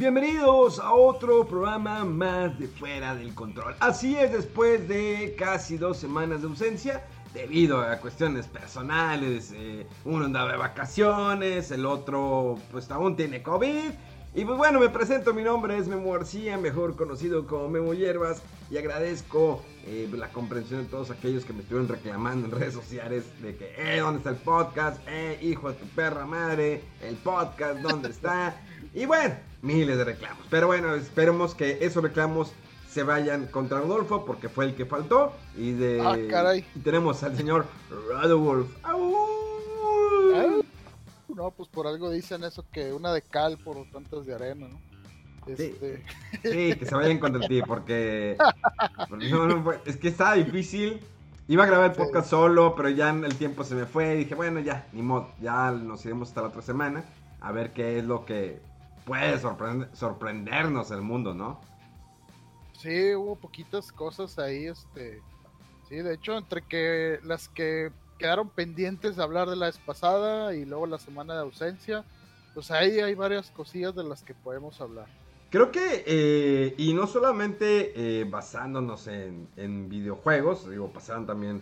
Bienvenidos a otro programa más de Fuera del Control. Así es, después de casi dos semanas de ausencia, debido a cuestiones personales, eh, uno andaba de vacaciones, el otro pues aún tiene COVID. Y pues bueno, me presento, mi nombre es Memo García, mejor conocido como Memo Hierbas, y agradezco eh, la comprensión de todos aquellos que me estuvieron reclamando en redes sociales de que, eh, ¿dónde está el podcast? Eh, hijo de tu perra madre, el podcast, ¿dónde está? Y bueno, miles de reclamos. Pero bueno, esperemos que esos reclamos se vayan contra Rodolfo porque fue el que faltó. Y de Ah, caray. y tenemos al señor Rodolfo. No, pues por algo dicen eso que una de cal por tantas de arena, ¿no? Este, Sí, que se vayan contra ti porque, porque no, no fue- es que estaba difícil. Iba a grabar el Sí. podcast solo, pero ya el tiempo se me fue y dije, bueno, ya, ni modo, ya nos iremos hasta la otra semana a ver qué es lo que puede sorprender- sorprendernos el mundo, ¿no? sí, hubo poquitas cosas ahí, este. Sí, de hecho, entre que las que quedaron pendientes de hablar de la vez pasada y luego la semana de ausencia, pues ahí hay varias cosillas de las que podemos hablar. Creo que, eh, y no solamente eh, basándonos en, en videojuegos, digo, pasaron también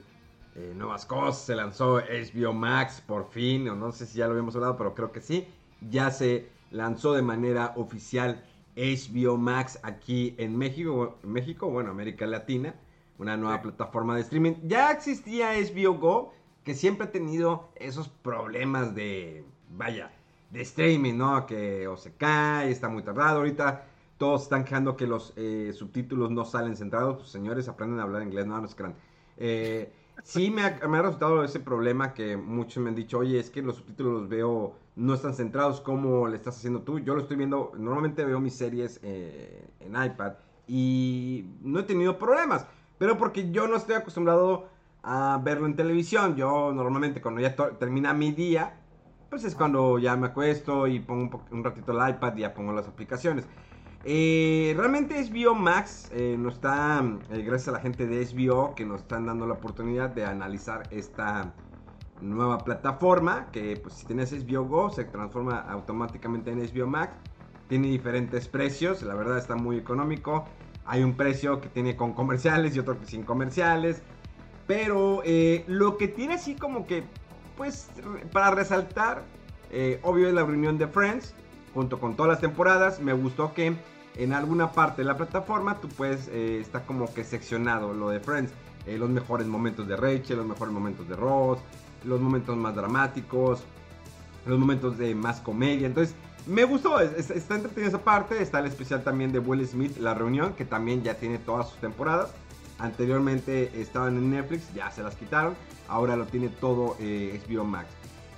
eh, nuevas cosas, se lanzó HBO Max por fin, o no sé si ya lo habíamos hablado, pero creo que sí, ya se lanzó de manera oficial HBO Max aquí en México, México, bueno, América Latina, una nueva Sí. plataforma de streaming. Ya existía HBO Go, que siempre ha tenido esos problemas de, vaya, de streaming, ¿no? Que o se cae, está muy tardado. Ahorita todos están quejando que los eh, subtítulos no salen centrados. Pues señores, aprenden a hablar inglés, no, no se crean. Eh, sí me ha, me ha resultado ese problema que muchos me han dicho, oye, es que los subtítulos los veo, no están centrados, ¿cómo le estás haciendo tú? Yo lo estoy viendo, normalmente veo mis series eh, en iPad y no he tenido problemas, pero porque yo no estoy acostumbrado a verlo en televisión. Yo normalmente cuando ya termina mi día, pues es cuando ya me acuesto y pongo un, un ratito el iPad y ya pongo las aplicaciones. Eh, realmente HBO Max eh, está, eh, gracias a la gente de HBO que nos están dando la oportunidad de analizar esta nueva plataforma que pues si tienes HBO Go se transforma automáticamente en HBO Max. Tiene diferentes precios, la verdad está muy económico. Hay un precio que tiene con comerciales y otro que sin comerciales. Pero eh, lo que tiene así como que, pues, para resaltar, eh, obvio es la reunión de Friends, junto con todas las temporadas. Me gustó que en alguna parte de la plataforma tú puedes, eh, está como que seccionado lo de Friends. Eh, los mejores momentos de Rachel, los mejores momentos de Ross, los momentos más dramáticos, los momentos de más comedia. Entonces, me gustó, es- es- está entretenida esa parte. Está el especial también de Will Smith, La Reunión, que también ya tiene todas sus temporadas. Anteriormente estaban en Netflix, ya se las quitaron. Ahora lo tiene todo eh, HBO Max.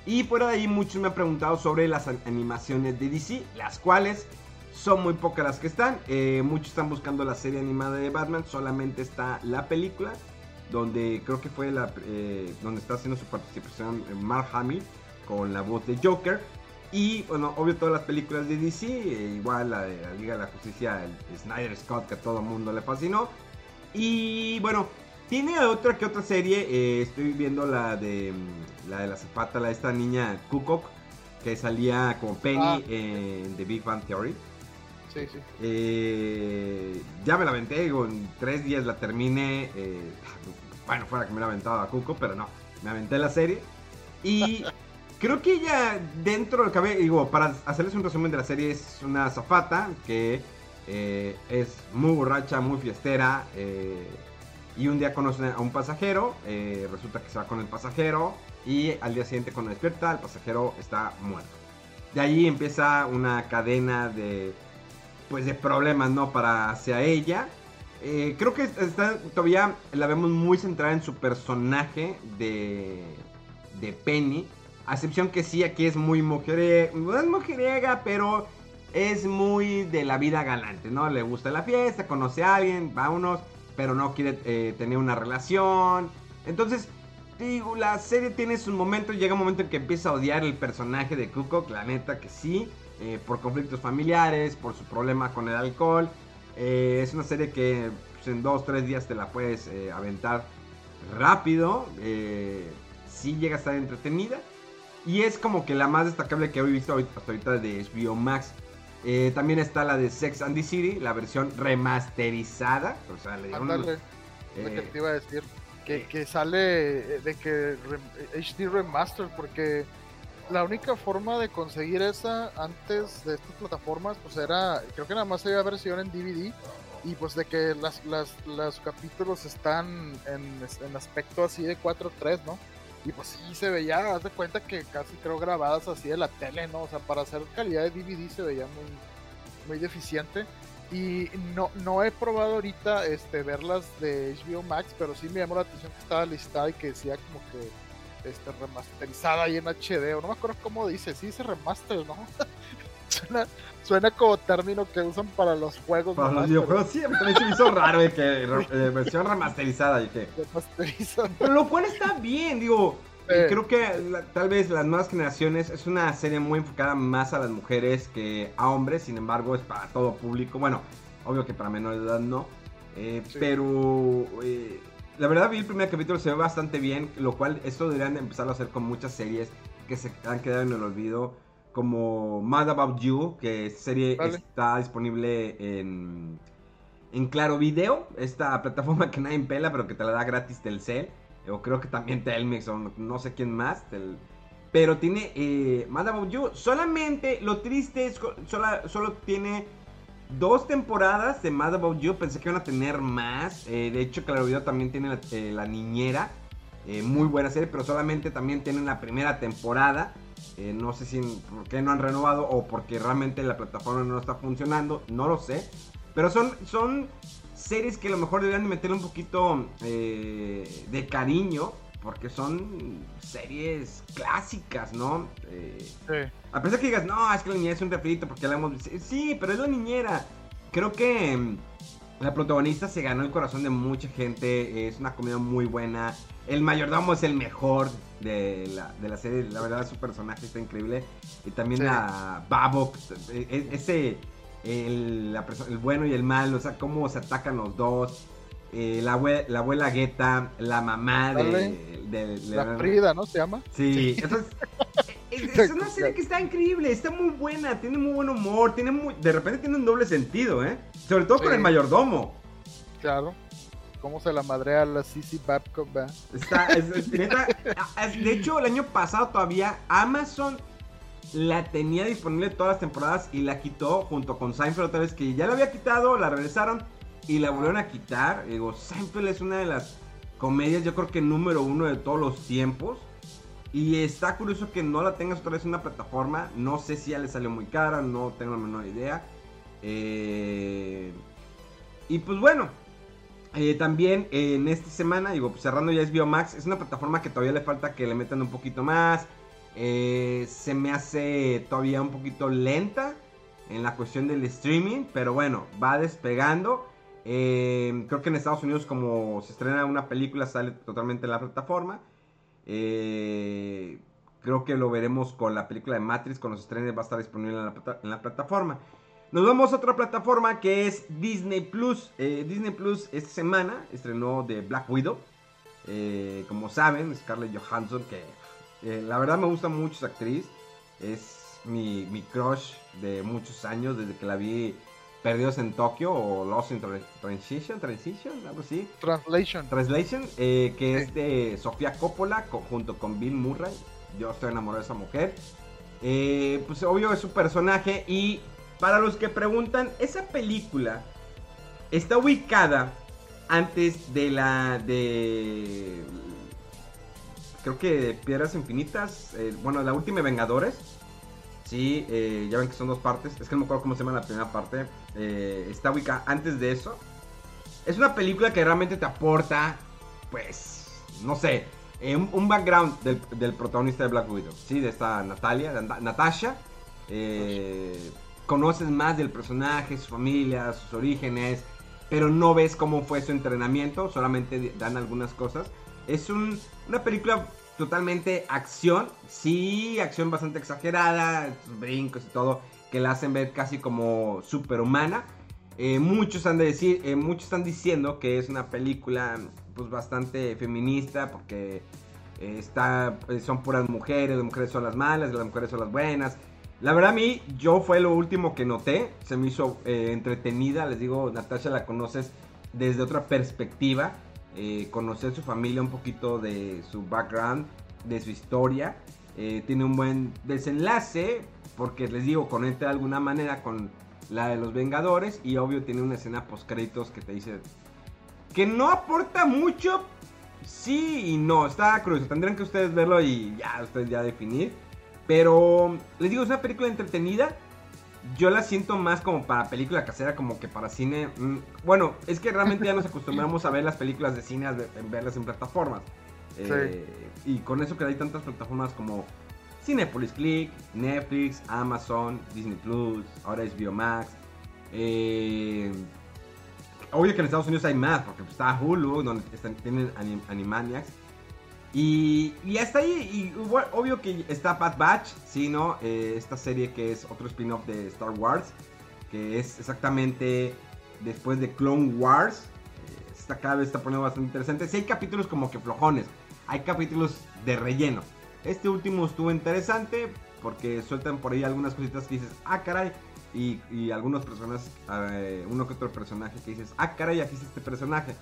Y por ahí muchos me han preguntado sobre las an- animaciones de DC, las cuales son muy pocas las que están. Eh, muchos están buscando la serie animada de Batman, solamente está la película, donde creo que fue la, eh, donde está haciendo su participación eh, Mark Hamill con la voz de Joker. Y bueno, obvio todas las películas de DC, igual la de la Liga de la Justicia, el Snyder Scott, que a todo el mundo le fascinó. Y bueno, tiene otra que otra serie. eh, estoy viendo la de mm, la de la zapata, la de esta niña Kukok, que salía como Penny Ah. en The Big Bang Theory. Sí, sí. Eh, ya me la aventé, digo, en tres días la terminé. eh, bueno, fuera que me la aventaba a Cuco, pero no, me aventé la serie. Y creo que ella dentro del cabello, digo, para hacerles un resumen de la serie, es una zafata que eh, es muy borracha, muy fiestera. Eh, y un día conoce a un pasajero, eh, resulta que se va con el pasajero y al día siguiente cuando despierta el pasajero está muerto. De ahí empieza una cadena de, pues, de problemas, ¿no? Para hacia ella. creo que está, todavía la vemos muy centrada en su personaje de, de Penny. A excepción que sí, aquí es muy mujeriega, es mujeriega, pero es muy de la vida galante, ¿no? Le gusta la fiesta, conoce a alguien, va unos, pero no quiere eh, tener una relación. Entonces, digo, la serie tiene sus momentos, llega un momento en que empieza a odiar el personaje de Kuko, la neta que sí, eh, por conflictos familiares, por su problema con el alcohol. Eh, es una serie que pues, en dos, tres días te la puedes aventar rápido. sí llega a estar entretenida. Y es como que la más destacable que he visto hasta ahorita de HBO Max. Eh, también está la de Sex and the City, la versión remasterizada. O sea, le eh, que te iba a decir. Que, que sale eh, de que HD Remaster, porque la única forma de conseguir esa antes de estas plataformas, pues era, creo que nada más había versión en DVD. Y pues de que las, las, los capítulos están en, en aspecto así de 4.3, ¿no? Y pues sí se veía, haz de cuenta que casi creo grabadas así de la tele, ¿no? O sea, para hacer calidad de DVD se veía muy, muy deficiente. Y no, no he probado ahorita este, verlas de HBO Max, pero sí me llamó la atención que estaba listada y que decía como que este, remasterizada ahí en HD, o no me acuerdo cómo dice, sí dice remaster, ¿no? suena, suena como término que usan para los juegos. Para los videojuegos, sí, me hizo raro de que eh, versión remasterizada. Pero lo cual está bien, digo. Creo que tal vez las nuevas generaciones es una serie muy enfocada más a las mujeres que a hombres, sin embargo es para todo público. Bueno, obvio que para menores de edad no. Eh, pero eh, la verdad vi el primer capítulo, se ve bastante bien, lo cual esto deberían empezar a hacer con muchas series que se han quedado en el olvido como Mad About You, que serie está disponible en, en Claro Video, esta plataforma que nadie pela, pero que te la da gratis Telcel, o creo que también Telmex, o no, sé quién más, pero tiene eh, Mad About You, solamente, lo triste es, solo, solo tiene dos temporadas de Mad About You, pensé que iban a tener más, eh, de hecho Claro Video también tiene la, eh, la Niñera, muy buena serie, pero solamente también tienen la primera temporada. Eh, no sé si por qué no han renovado o porque realmente la plataforma no está funcionando, no lo sé. Pero son, son series que a lo mejor deberían meterle un poquito eh, de cariño, porque son series clásicas, ¿no? A pesar que digas, no, es que la niñera es un refrito porque la hemos... Sí, pero es la niñera. Creo que mm, la protagonista se ganó el corazón de mucha gente, es una comedia muy buena. El mayordomo es el mejor de la, de la serie, la verdad su personaje está increíble. Y también la Babok, e, e, ese, el, el, bueno y el mal, o sea, cómo se atacan los dos. Eh, la, abuela, la abuela Guetta, la mamá de, de, La Frida, ¿no? ¿Se llama? Sí, es, es, una serie que está increíble, está muy buena, tiene muy buen humor, tiene muy, de repente tiene un doble sentido, ¿eh? Sobre todo con el mayordomo. Claro. ¿Cómo se la madrea la Sissy Babcock, Está, de hecho, el año pasado todavía Amazon la tenía disponible todas las temporadas y la quitó junto con Seinfeld otra vez, que ya la había quitado, la regresaron y la volvieron a quitar. Digo, Seinfeld es una de las comedias, yo creo que número uno de todos los tiempos. Y está curioso que no la tengas otra vez en una plataforma. No sé si ya le salió muy cara, no tengo la menor idea. Eh, y pues bueno, eh, también en esta semana, digo, pues cerrando ya es Biomax, es una plataforma que todavía le falta que le metan un poquito más. Eh, se me hace todavía un poquito lenta en la cuestión del streaming, pero bueno, va despegando. creo que en Estados Unidos como se estrena una película sale totalmente en la plataforma. Creo que lo veremos con la película de Matrix, con los estrenes va a estar disponible en la plataforma. Nos vamos a otra plataforma que es Disney Plus. Eh, Disney Plus esta semana estrenó de Black Widow. Eh, como saben, Scarlett Johansson, que eh, la verdad me gusta mucho esa actriz. Es mi, mi, crush de muchos años, desde que la vi Perdidos en Tokio o Lost in Transition, Transition, algo así. Translation. Translation, que es de Sofía Coppola junto con Bill Murray. yo estoy enamorado de esa mujer. Eh, pues obvio es su personaje y para los que preguntan, esa película está ubicada antes de la de creo que Piedras Infinitas, eh, bueno, la última Vengadores. Sí, eh, ya ven que son dos partes. Es que no me acuerdo cómo se llama la primera parte. Eh, está ubicada antes de eso. Es una película que realmente te aporta, pues, no sé, un, background del, protagonista de Black Widow. Sí, de esta Natalia, Natasha. conoces más del personaje, su familia, sus orígenes. Pero no ves cómo fue su entrenamiento. Solamente dan algunas cosas. Es una película totalmente acción, sí, acción bastante exagerada, brincos y todo, que la hacen ver casi como superhumana. Eh, muchos, han de decir, eh, muchos están diciendo que es una película pues bastante feminista porque eh, está, son puras mujeres, las mujeres son las malas, las mujeres son las buenas. La verdad a mí, yo fue lo último que noté, se me hizo entretenida, les digo, Natasha la conoces desde otra perspectiva eh, conocer su familia, un poquito de su background, de su historia. Eh, tiene un buen desenlace, porque les digo, conecta de alguna manera con la de los Vengadores. Y obvio tiene una escena post créditos que te dice que no aporta mucho. Sí y no, está curioso. Tendrán que ustedes verlo y ya, ustedes ya definir. Pero les digo, es una película entretenida yo la siento más como para película casera, como que para cine. Mm, bueno, es que realmente ya nos acostumbramos a ver las películas de cine, a verlas en plataformas. Eh, y con eso que hay tantas plataformas como Cinepolis Click, Netflix, Amazon, Disney Plus, ahora es Biomax. Eh, obvio que en Estados Unidos hay más, porque está Hulu, donde tienen Animaniacs. Y, y hasta ahí, y, obvio que está Bad Batch, sí. Eh, esta serie que es otro spin-off de Star Wars, que es exactamente después de Clone Wars. Eh, esta cada vez está poniendo bastante interesante. Sí hay capítulos como que flojones, hay capítulos de relleno. Este último estuvo interesante porque sueltan por ahí algunas cositas que dices, ah, caray. Y, y algunos personajes, eh, uno que otro personaje que dices, ah, caray, aquí está este personaje.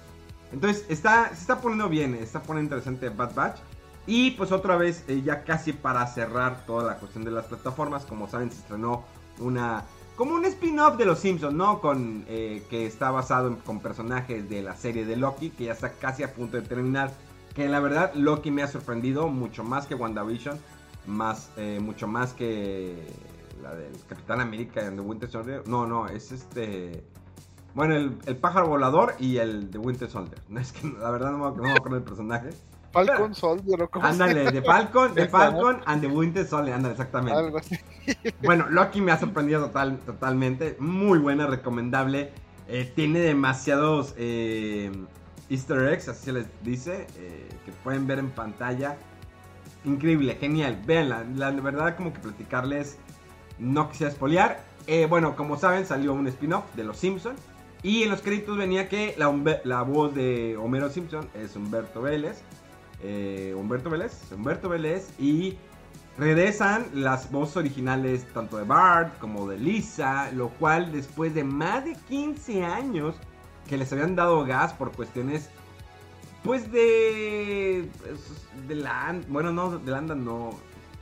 Entonces, está, se está poniendo bien, está poniendo interesante Bad Batch. Y pues otra vez, eh, ya casi para cerrar toda la cuestión de las plataformas, como saben, se estrenó una... Como un spin-off de Los Simpsons, ¿no? Con, eh, que está basado con personajes de la serie de Loki, que ya está casi a punto de terminar. Que la verdad, Loki me ha sorprendido mucho más que WandaVision. Más, eh, mucho más que la del Capitán América en The Winter Soldier. No, no, es este... Bueno, el, pájaro volador y el de Winter Soldier. No es que la verdad no me, no acuerdo del personaje. Falcon Soldier o Ándale, de Falcon, de Falcon and the Winter Soldier, ándale, exactamente. Algo así. Bueno, Loki me ha sorprendido total, totalmente. Muy buena, recomendable. Eh, tiene demasiados eh, Easter eggs, así se les dice, eh, que pueden ver en pantalla. Increíble, genial. Veanla, la verdad como que platicarles no quisiera espolear. bueno, como saben, salió un spin-off de Los Simpsons. Y en los créditos venía que la, voz de Homero Simpson es Humberto Vélez. Eh, Humberto Vélez, Humberto Vélez. Y regresan las voces originales tanto de Bart como de Lisa. Lo cual después de más de 15 años que les habían dado gas por cuestiones pues de de la bueno no de la no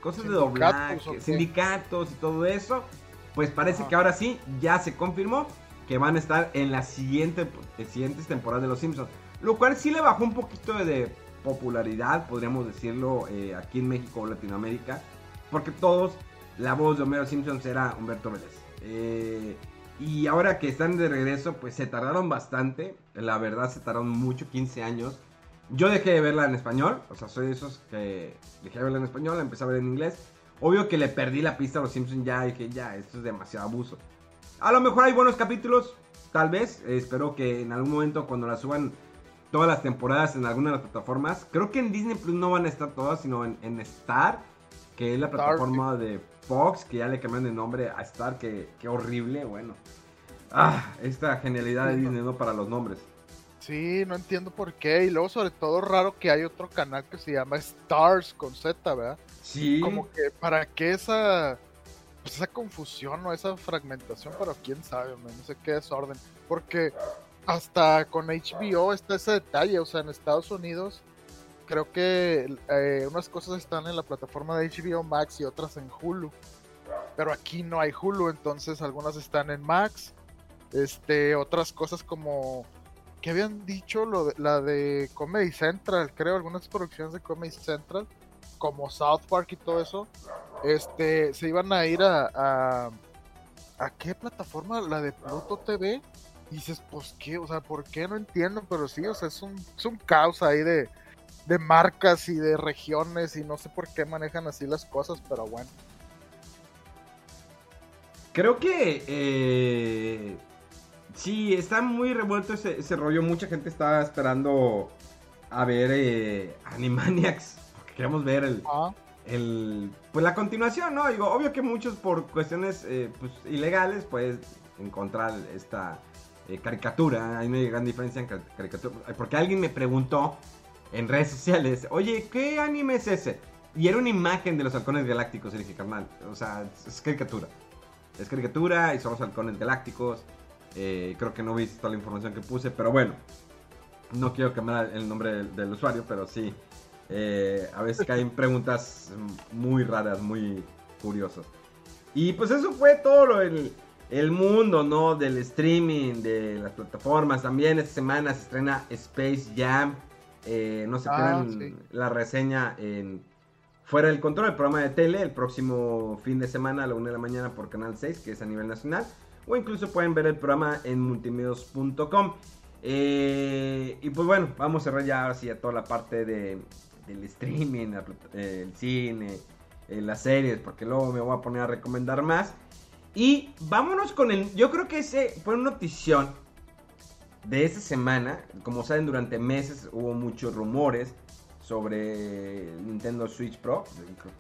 cosas de doblaje sindicatos y todo eso pues parece que ahora sí ya se confirmó que van a estar en la siguiente, siguientes temporadas de Los Simpsons. Lo cual sí le bajó un poquito de popularidad, podríamos decirlo, eh, aquí en México o Latinoamérica. Porque todos, la voz de Homero Simpson era Humberto Vélez. Eh, y ahora que están de regreso, pues se tardaron bastante. La verdad, se tardaron mucho, 15 años. Yo dejé de verla en español. O sea, soy de esos que dejé de verla en español, empecé a ver en inglés. Obvio que le perdí la pista a los Simpsons ya dije, ya, esto es demasiado abuso. A lo mejor hay buenos capítulos, tal vez. espero que en algún momento cuando la suban todas las temporadas en alguna de las plataformas. Creo que en Disney Plus no van a estar todas, sino en, Star, que es la plataforma de Fox, que ya le cambian de nombre a Star, que, horrible, bueno. Ah, esta genialidad de Disney, ¿no? Para los nombres. Sí, no entiendo por qué. Y luego, sobre todo, raro que hay otro canal que se llama Stars con Z, ¿verdad? Sí. Como que, ¿para qué esa pues, esa confusión o esa fragmentación, pero quién sabe, no sé qué desorden. Porque hasta con HBO está ese detalle, o sea, en Estados Unidos creo que eh, unas cosas están en la plataforma de HBO Max y otras en Hulu. Pero aquí no hay Hulu, entonces algunas están en Max. Este, otras cosas como que habían dicho lo de, la de Comedy Central, creo, algunas producciones de Comedy Central, como South Park y todo eso, este, se iban a ir a, a, qué plataforma, la de Pluto TV. Dices, pues qué, o sea, ¿por qué? No entiendo, pero sí, o sea, es un, es un caos ahí de, de marcas y de regiones y no sé por qué manejan así las cosas, pero bueno. Creo que eh, sí, está muy revuelto ese, ese, rollo. Mucha gente estaba esperando a ver eh, Animaniacs, porque queríamos ver el, ah. el, pues la continuación, ¿no? Digo, obvio que muchos por cuestiones eh, pues, ilegales, pues encontrar esta eh, caricatura. Hay una gran diferencia en caricatura. Porque alguien me preguntó en redes sociales, oye, ¿qué anime es ese? Y era una imagen de los halcones galácticos. Y dije, carnal, o sea, es caricatura. Es caricatura y son los halcones galácticos. Eh, creo que no viste toda la información que puse, pero bueno. No quiero quemar el nombre del, usuario, pero sí. Eh, a veces caen preguntas muy raras, muy curiosas. Y pues eso fue todo el, el mundo, ¿no? Del streaming, de las plataformas. También esta semana se estrena Space Jam. Eh, no se ah, pierdan la reseña en Fuera del Control, el programa de tele, el próximo fin de semana a la 1 de la mañana por Canal 6, que es a nivel nacional. O incluso pueden ver el programa en multimedios.com. Eh, y pues bueno, vamos a cerrar ya así a toda la parte de, del streaming, el cine, eh, las series, porque luego me voy a poner a recomendar más. Y vámonos con el. Yo creo que ese fue una notición de esta semana. Como saben, durante meses hubo muchos rumores sobre Nintendo Switch Pro.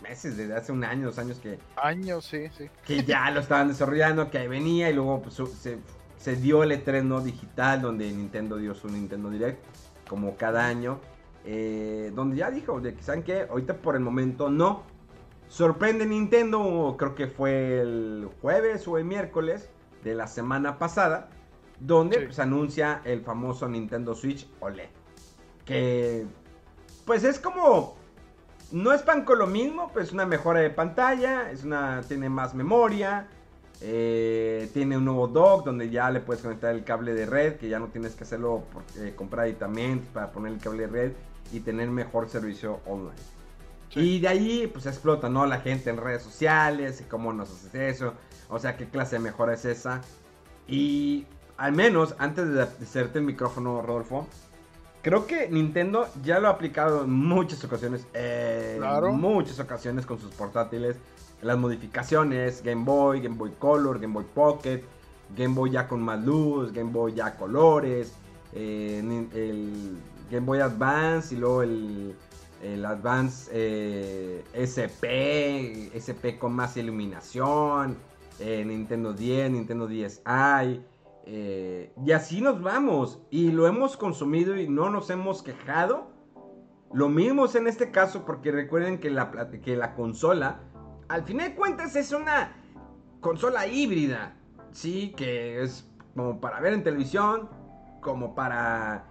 Meses, desde hace un año, dos años que. Años, sí, sí. Que ya lo estaban desarrollando, que ahí venía y luego pues, se, se, dio el estreno digital donde Nintendo dio su Nintendo Direct, como cada año. Eh, donde ya dijo, de que saben que ahorita por el momento no Sorprende Nintendo, creo que fue el jueves o el miércoles de la semana pasada, donde se pues, anuncia el famoso Nintendo Switch OLED. Que pues es como no es pan con lo mismo, pues es una mejora de pantalla, es una tiene más memoria, eh, tiene un nuevo dock donde ya le puedes conectar el cable de red, que ya no tienes que hacerlo por, eh, comprar aditamentos para poner el cable de red y tener mejor servicio online. Y de ahí, pues explota, ¿no? La gente en redes sociales, cómo nos haces eso, o sea, qué clase de mejora es esa. Y al menos, antes de hacerte el micrófono, Rodolfo, creo que Nintendo ya lo ha aplicado en muchas ocasiones, en muchas ocasiones con sus portátiles, las modificaciones, Game Boy, Game Boy Color, Game Boy Pocket, Game Boy ya con más luz, Game Boy ya colores, eh, el Game Boy Advance y luego el el Advance eh, SP, SP con más iluminación, eh, Nintendo 10, Nintendo 10i. Eh, y así nos vamos. Y lo hemos consumido y no nos hemos quejado. Lo mismo es en este caso porque recuerden que la, consola, al fin de cuentas, es una consola híbrida. Sí, que es como para ver en televisión, como para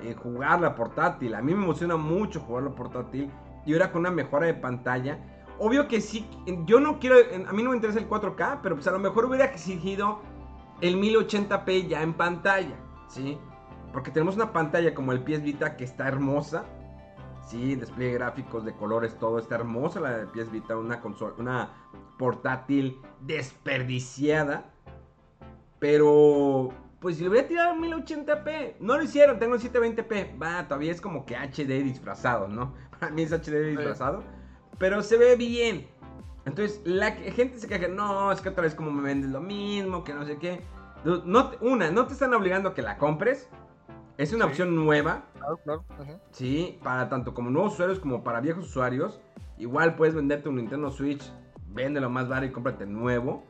eh, jugar la portátil. A mí me emociona mucho jugar la portátil. Y ahora con una mejora de pantalla. Obvio que sí, yo no quiero, a mí no me interesa el 4K, pero pues a lo mejor hubiera exigido el 1080p ya en pantalla, ¿sí? Porque tenemos una pantalla como el PS Vita que está hermosa, ¿sí? Despliegue gráficos de colores, todo está hermosa la de PS Vita, una consola, una portátil desperdiciada. Pero pues si le hubiera tirado 1080p, no lo hicieron, tengo el 720p. Va, todavía es como que HD disfrazado, ¿no? Para mí es HD disfrazado. Pero se ve bien. Entonces, la gente se queja, no, es que otra vez como me vendes lo mismo, que no sé qué. No, una, no te están obligando a que la compres. Es una opción nueva. Claro, claro. Sí, para tanto como nuevos usuarios como para viejos usuarios. Igual puedes venderte un Nintendo Switch, véndelo más barato y cómprate nuevo.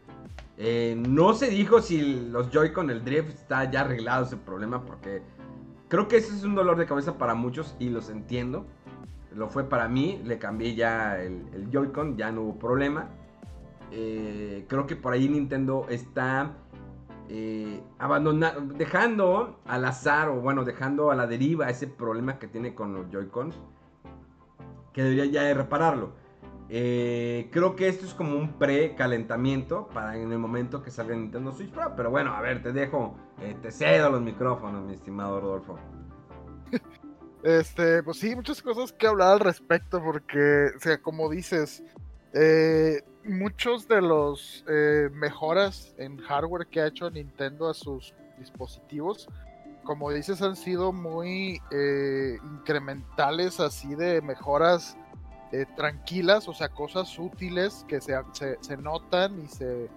Eh, no se dijo si los Joy-Con, el drift, está ya arreglado ese problema porque creo que ese es un dolor de cabeza para muchos y los entiendo. Lo fue para mí, le cambié ya el, Joy-Con, ya no hubo problema. Eh, creo que por ahí Nintendo está eh, abandonando, dejando al azar o bueno, dejando a la deriva ese problema que tiene con los Joy-Cons. que debería ya de repararlo. Eh, creo que esto es como un pre-calentamiento para en el momento que salga Nintendo Switch Pro. Pero bueno, a ver, te dejo, te cedo los micrófonos, mi estimado Rodolfo. Este, pues sí, muchas cosas que hablar al respecto, porque, o sea, como dices, eh, muchos de los mejoras en hardware que ha hecho Nintendo a sus dispositivos, como dices, han sido muy incrementales, así de mejoras eh, tranquilas, o sea, cosas útiles que se, se, notan y se,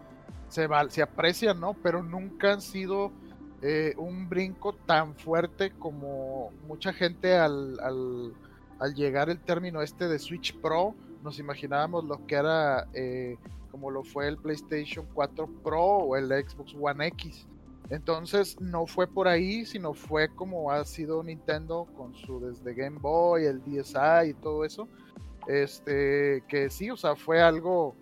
se, se, aprecian, ¿no? Pero nunca han sido eh, un brinco tan fuerte como mucha gente al, al, al, llegar el término este de Switch Pro, nos imaginábamos lo que era eh, como lo fue el PlayStation 4 Pro o el Xbox One X. Entonces no fue por ahí, sino fue como ha sido Nintendo con su desde Game Boy, el DSi y todo eso este, que sí, o sea, fue algo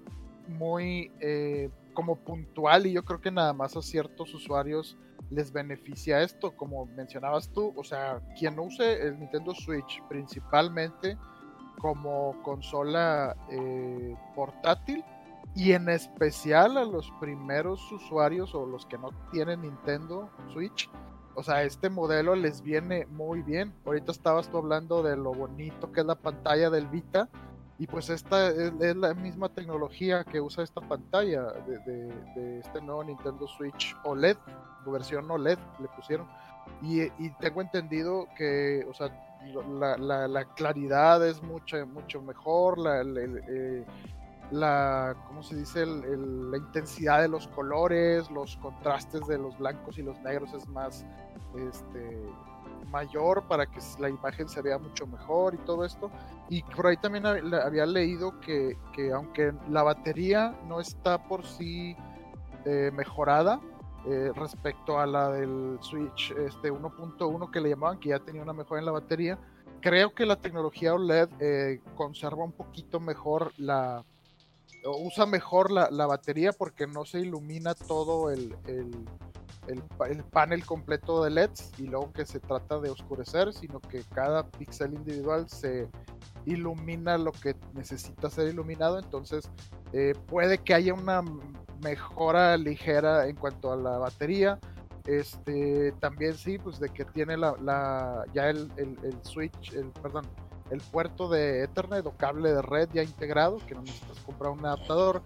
muy eh, como puntual y yo creo que nada más a ciertos usuarios les beneficia esto, como mencionabas tú, o sea, quien use el Nintendo Switch principalmente como consola eh, portátil y en especial a los primeros usuarios o los que no tienen Nintendo Switch, o sea, este modelo les viene muy bien. Ahorita estabas tú hablando de lo bonito que es la pantalla del Vita. Y pues esta es, la misma tecnología que usa esta pantalla de, este nuevo Nintendo Switch OLED, versión OLED le pusieron. Y, tengo entendido que, o sea, la, claridad es mucho, mucho mejor, la, eh, la, ¿cómo se dice? la intensidad de los colores, los contrastes de los blancos y los negros es más este, mayor para que la imagen se vea mucho mejor y todo esto. Y por ahí también había leído que, que aunque la batería no está por sí eh, mejorada, eh, respecto a la del Switch este 1.1 que le llamaban, que ya tenía una mejora en la batería. Creo que la tecnología OLED eh, conserva un poquito mejor la, usa mejor la, batería porque no se ilumina todo el, el, panel completo de LEDs y luego que se trata de oscurecer, sino que cada píxel individual se ilumina lo que necesita ser iluminado. Entonces eh, puede que haya una mejora ligera en cuanto a la batería. Este también sí, pues de que tiene la, ya el, el, switch, el perdón, el puerto de Ethernet o cable de red ya integrado, que no necesitas comprar un adaptador.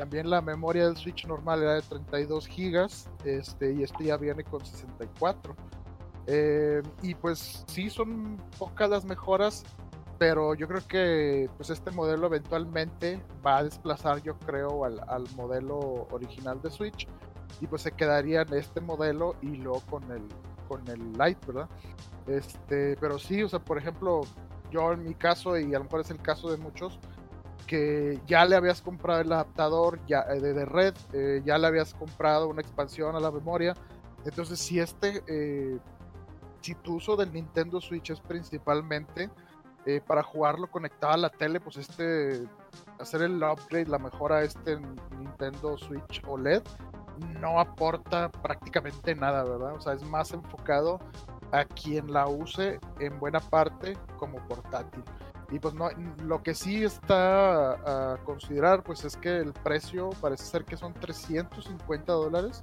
También la memoria del Switch normal era de 32 gigas este, y este ya viene con 64. Eh, y pues sí, son pocas las mejoras, pero yo creo que pues este modelo eventualmente va a desplazar, yo creo, al, al modelo original de Switch y pues se quedaría en este modelo y luego con el con el Lite, ¿verdad? Este, pero sí, o sea, por ejemplo, yo en mi caso, y a lo mejor es el caso de muchos, que ya le habías comprado el adaptador ya, eh, de, red, eh, ya le habías comprado una expansión a la memoria. Entonces, si este, eh, si tu uso del Nintendo Switch es principalmente para jugarlo conectado a la tele, pues este, hacer el upgrade, la mejora a este Nintendo Switch OLED, no aporta prácticamente nada, ¿verdad? O sea, es más enfocado a quien la use en buena parte como portátil. Y pues no, lo que sí está a considerar pues es que el precio parece ser que son 350 dólares.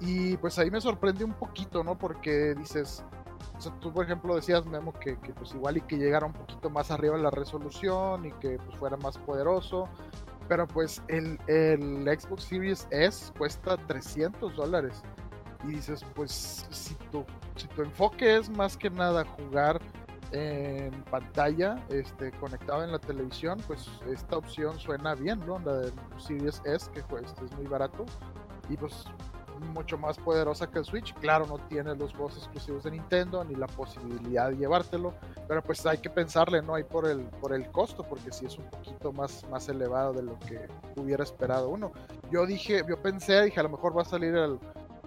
Y pues ahí me sorprende un poquito, ¿no? Porque dices, o sea, tú por ejemplo decías, Memo, que, que, pues igual y que llegara un poquito más arriba la resolución y que pues fuera más poderoso. Pero pues el, el Xbox Series S cuesta 300 dólares. Y dices, pues si tu, si tu enfoque es más que nada jugar en pantalla, este, conectado en la televisión, pues esta opción suena bien, ¿no? La de Series S, que pues, es muy barato y pues mucho más poderosa que el Switch. Claro, no tiene los juegos exclusivos de Nintendo ni la posibilidad de llevártelo, pero pues hay que pensarle, ¿no? Hay por el, por el costo, porque si es un poquito más, más elevado de lo que hubiera esperado uno. Yo dije, yo pensé, dije, a lo mejor va a salir al,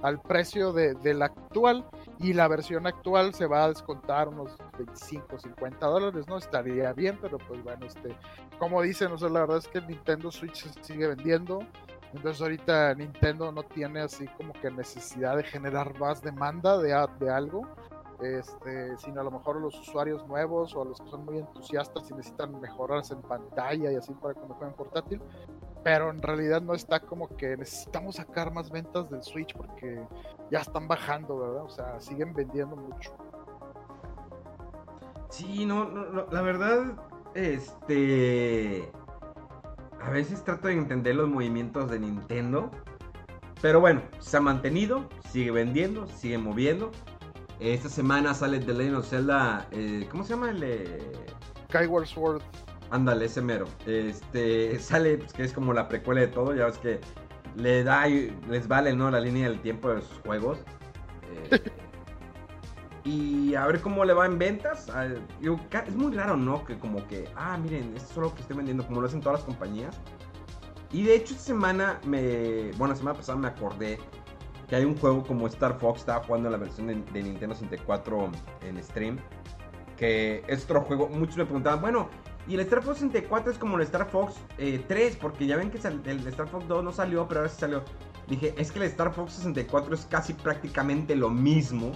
al precio de, del actual y la versión actual se va a descontar unos 25, 50 dólares, ¿no? Estaría bien, pero pues bueno, este, como dicen, o sea, la verdad es que Nintendo Switch se sigue vendiendo, entonces ahorita Nintendo no tiene así como que necesidad de generar más demanda de, de algo. este, sino a lo mejor los usuarios nuevos o los que son muy entusiastas y necesitan mejoras en pantalla y así para cuando jueguen portátil. Pero en realidad no está como que necesitamos sacar más ventas del Switch porque ya están bajando, ¿verdad? O sea, siguen vendiendo mucho. Sí, no, no, la verdad, este... A veces trato de entender los movimientos de Nintendo. Pero bueno, se ha mantenido, sigue vendiendo, sigue moviendo. Esta semana sale The Legend of Zelda. Eh, ¿Cómo se llama el.? Eh? Skyward Sword. Ándale, ese mero. Este. Sale, pues que es como la precuela de todo. Ya ves que le da y les vale, ¿no? La línea del tiempo de sus juegos. Eh, y a ver cómo le va en ventas. Ah, es muy raro, ¿no? Que como que, ah, miren, esto es solo lo que estoy vendiendo, como lo hacen todas las compañías. Y de hecho, esta semana me. Bueno, la semana pasada me acordé que hay un juego como Star Fox, estaba jugando la versión de, Nintendo 64 en stream, que es otro juego, muchos me preguntaban, bueno, y el Star Fox 64 es como el Star Fox 3, eh, porque ya ven que el Star Fox 2 no salió, pero ahora sí salió. Dije, es que el Star Fox 64 es casi prácticamente lo mismo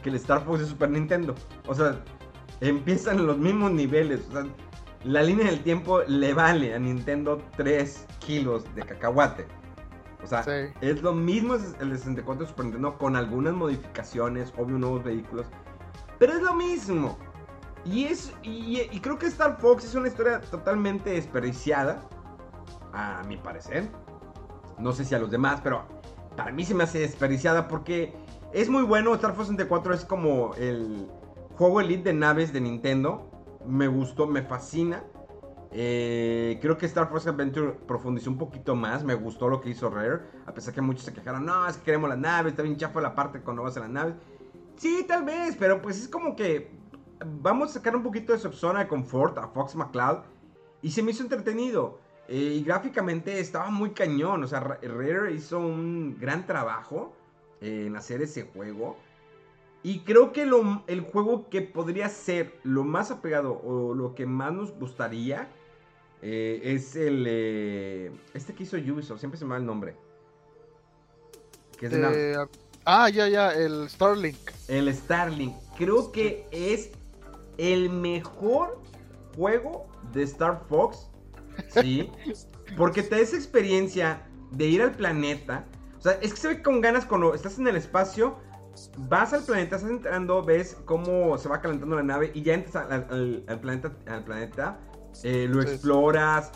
que el Star Fox de Super Nintendo. O sea, empiezan en los mismos niveles. O sea, la línea del tiempo le vale a Nintendo 3 kilos de cacahuate. O sea, es lo mismo el de 64 Super Nintendo con algunas modificaciones, obvio nuevos vehículos. Pero es lo mismo. Y, es, y, creo que Star Fox es una historia totalmente desperdiciada. A mi parecer. No sé si a los demás, pero para mí se me hace desperdiciada porque es muy bueno. Star Fox 64 es como el juego elite de naves de Nintendo. Me gustó, me fascina. Eh, creo que Star Fox Adventure profundizó un poquito más. Me gustó lo que hizo Rare. A pesar que muchos se quejaron, no, es que queremos las naves. Está bien chafa la parte cuando vas a las naves. Sí, tal vez, pero pues es como que vamos a sacar un poquito de su zona de confort a Fox McCloud. Y se me hizo entretenido. Eh, y gráficamente estaba muy cañón. O sea, Rare hizo un gran trabajo en hacer ese juego. Y creo que el juego que podría ser lo más apegado o lo que más nos gustaría eh, es el. Eh, este que hizo Ubisoft, siempre se me va el nombre. Eh, ah, ya, ya, el Starlink. El Starlink. Creo que es el mejor juego de Star Fox. Sí. porque te da esa experiencia de ir al planeta. O sea, es que se ve con ganas cuando estás en el espacio. Vas al planeta, estás entrando, ves cómo se va calentando la nave y ya entras al planeta, al planeta eh, lo exploras,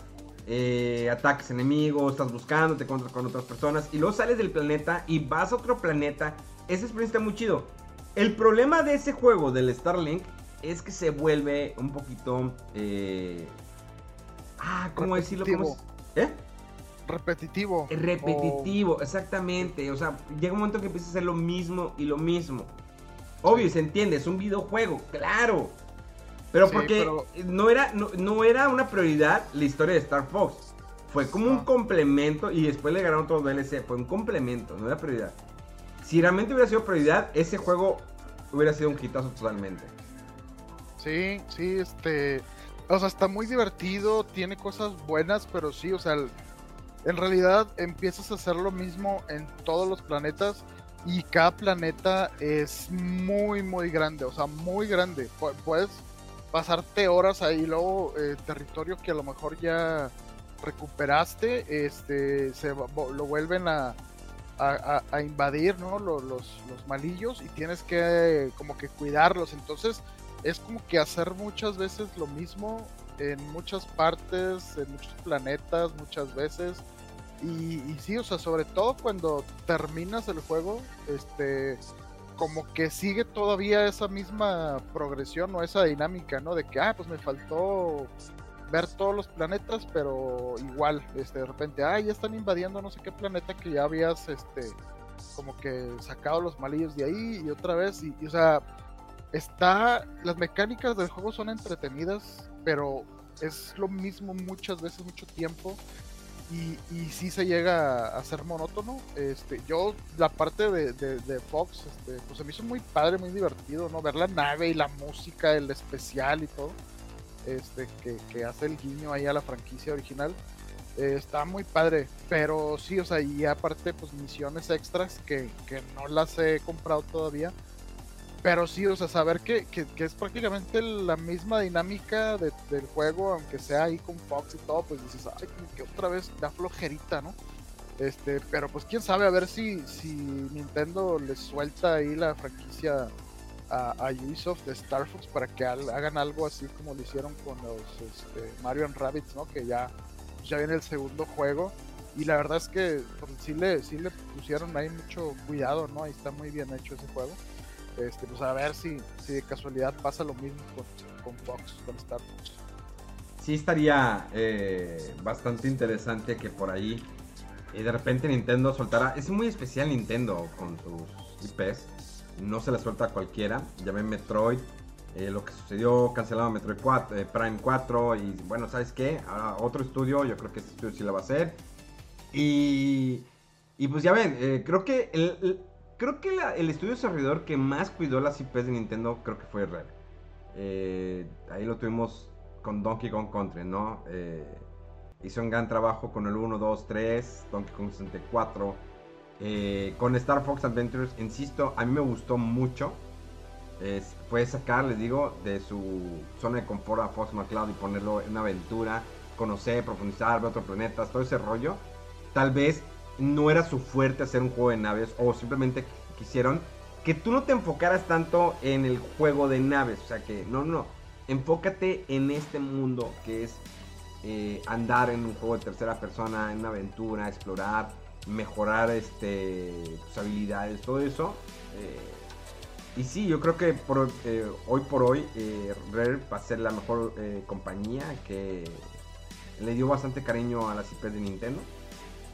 eh, ataques enemigos, estás buscando, te encuentras con otras personas y luego sales del planeta y vas a otro planeta. Esa experiencia está muy chido. El problema de ese juego del Starlink es que se vuelve un poquito... Eh, ah, ¿cómo decirlo? ¿Eh? Repetitivo. Repetitivo, exactamente. O sea, llega un momento que empieza a ser lo mismo y lo mismo. Obvio, se entiende, es un videojuego, claro. Pero porque No, era, no, era una prioridad la historia de Star Fox. Fue como un complemento y después le ganaron todos DLC. Fue un complemento, no era prioridad. Si realmente hubiera sido prioridad, ese juego hubiera sido un hitazo totalmente. Sí, sí, este. O sea, está muy divertido, tiene cosas buenas, pero sí, o sea, en realidad empiezas a hacer lo mismo en todos los planetas y cada planeta es muy, muy grande, o sea, muy grande. Puedes pasarte horas ahí, luego eh, territorio que a lo mejor ya recuperaste, este, se lo vuelven a, a, invadir, ¿no? Los, los, malillos y tienes que como que cuidarlos. Entonces es como que hacer muchas veces lo mismo en muchas partes, en muchos planetas, muchas veces. Y, y sí, o sea, sobre todo cuando terminas el juego, este, como que sigue todavía esa misma progresión o esa dinámica, ¿no? De que, ah, pues me faltó ver todos los planetas, pero igual, este, de repente, ah, ya están invadiendo no sé qué planeta que ya habías, este, como que sacado los malillos de ahí y otra vez, y, y o sea, está, las mecánicas del juego son entretenidas, pero es lo mismo muchas veces, mucho tiempo, y, sí se llega a ser monótono. Este, yo, la parte de, de, Fox, este, pues se me hizo muy padre, muy divertido, ¿no? Ver la nave y la música, el especial y todo, este, que, que hace el guiño ahí a la franquicia original. Eh, está muy padre, pero sí, o sea, y aparte, pues misiones extras que, que no las he comprado todavía. Pero sí, o sea, saber que, que, es prácticamente la misma dinámica del juego, aunque sea ahí con Fox y todo, pues dices, ay, que otra vez da flojerita, ¿no? Este, pero pues quién sabe, a ver si, si Nintendo les suelta ahí la franquicia a, a Ubisoft de Star Fox para que hagan algo así como lo hicieron con los este, Mario Rabbits, ¿no? Que ya, ya viene el segundo juego. Y la verdad es que pues, sí, le, sí le pusieron ahí mucho cuidado, ¿no? Ahí está muy bien hecho ese juego. Este, pues a ver si, si de casualidad pasa lo mismo con, Fox, con Star. Sí estaría eh, bastante interesante que por ahí y de repente Nintendo soltara. Es muy especial Nintendo con sus IPs. No se la suelta a cualquiera. Ya ven Metroid. Eh, lo que sucedió, cancelado Metroid 4, eh, Prime 4. Y bueno, ¿sabes qué? Ahora otro estudio. Yo creo que este estudio sí la va a hacer. Y. Y pues ya ven, eh, creo que el, creo que el estudio desarrollador que más cuidó las IPs de Nintendo creo que fue Rare. ahí lo tuvimos con Donkey Kong Country, ¿no? hizo un gran trabajo con el 1, 2, 3, Donkey Kong 64. Eh, con Star Fox Adventures, insisto, a mí me gustó mucho. Es, fue sacar, les digo, de su zona de confort a Fox McCloud y ponerlo en una aventura, conocer, profundizar, ver otros planetas, todo ese rollo. Tal vez no era su fuerte hacer un juego de naves o simplemente quisieron que tú no te enfocaras tanto en el juego de naves. O sea que, no, no, enfócate en este mundo que es eh, andar en un juego de tercera persona, en una aventura, explorar, mejorar este, tus habilidades, todo eso. Eh, y sí, yo creo que eh, hoy por hoy Rare va a ser la mejor compañía que le dio bastante cariño a las IPs de Nintendo.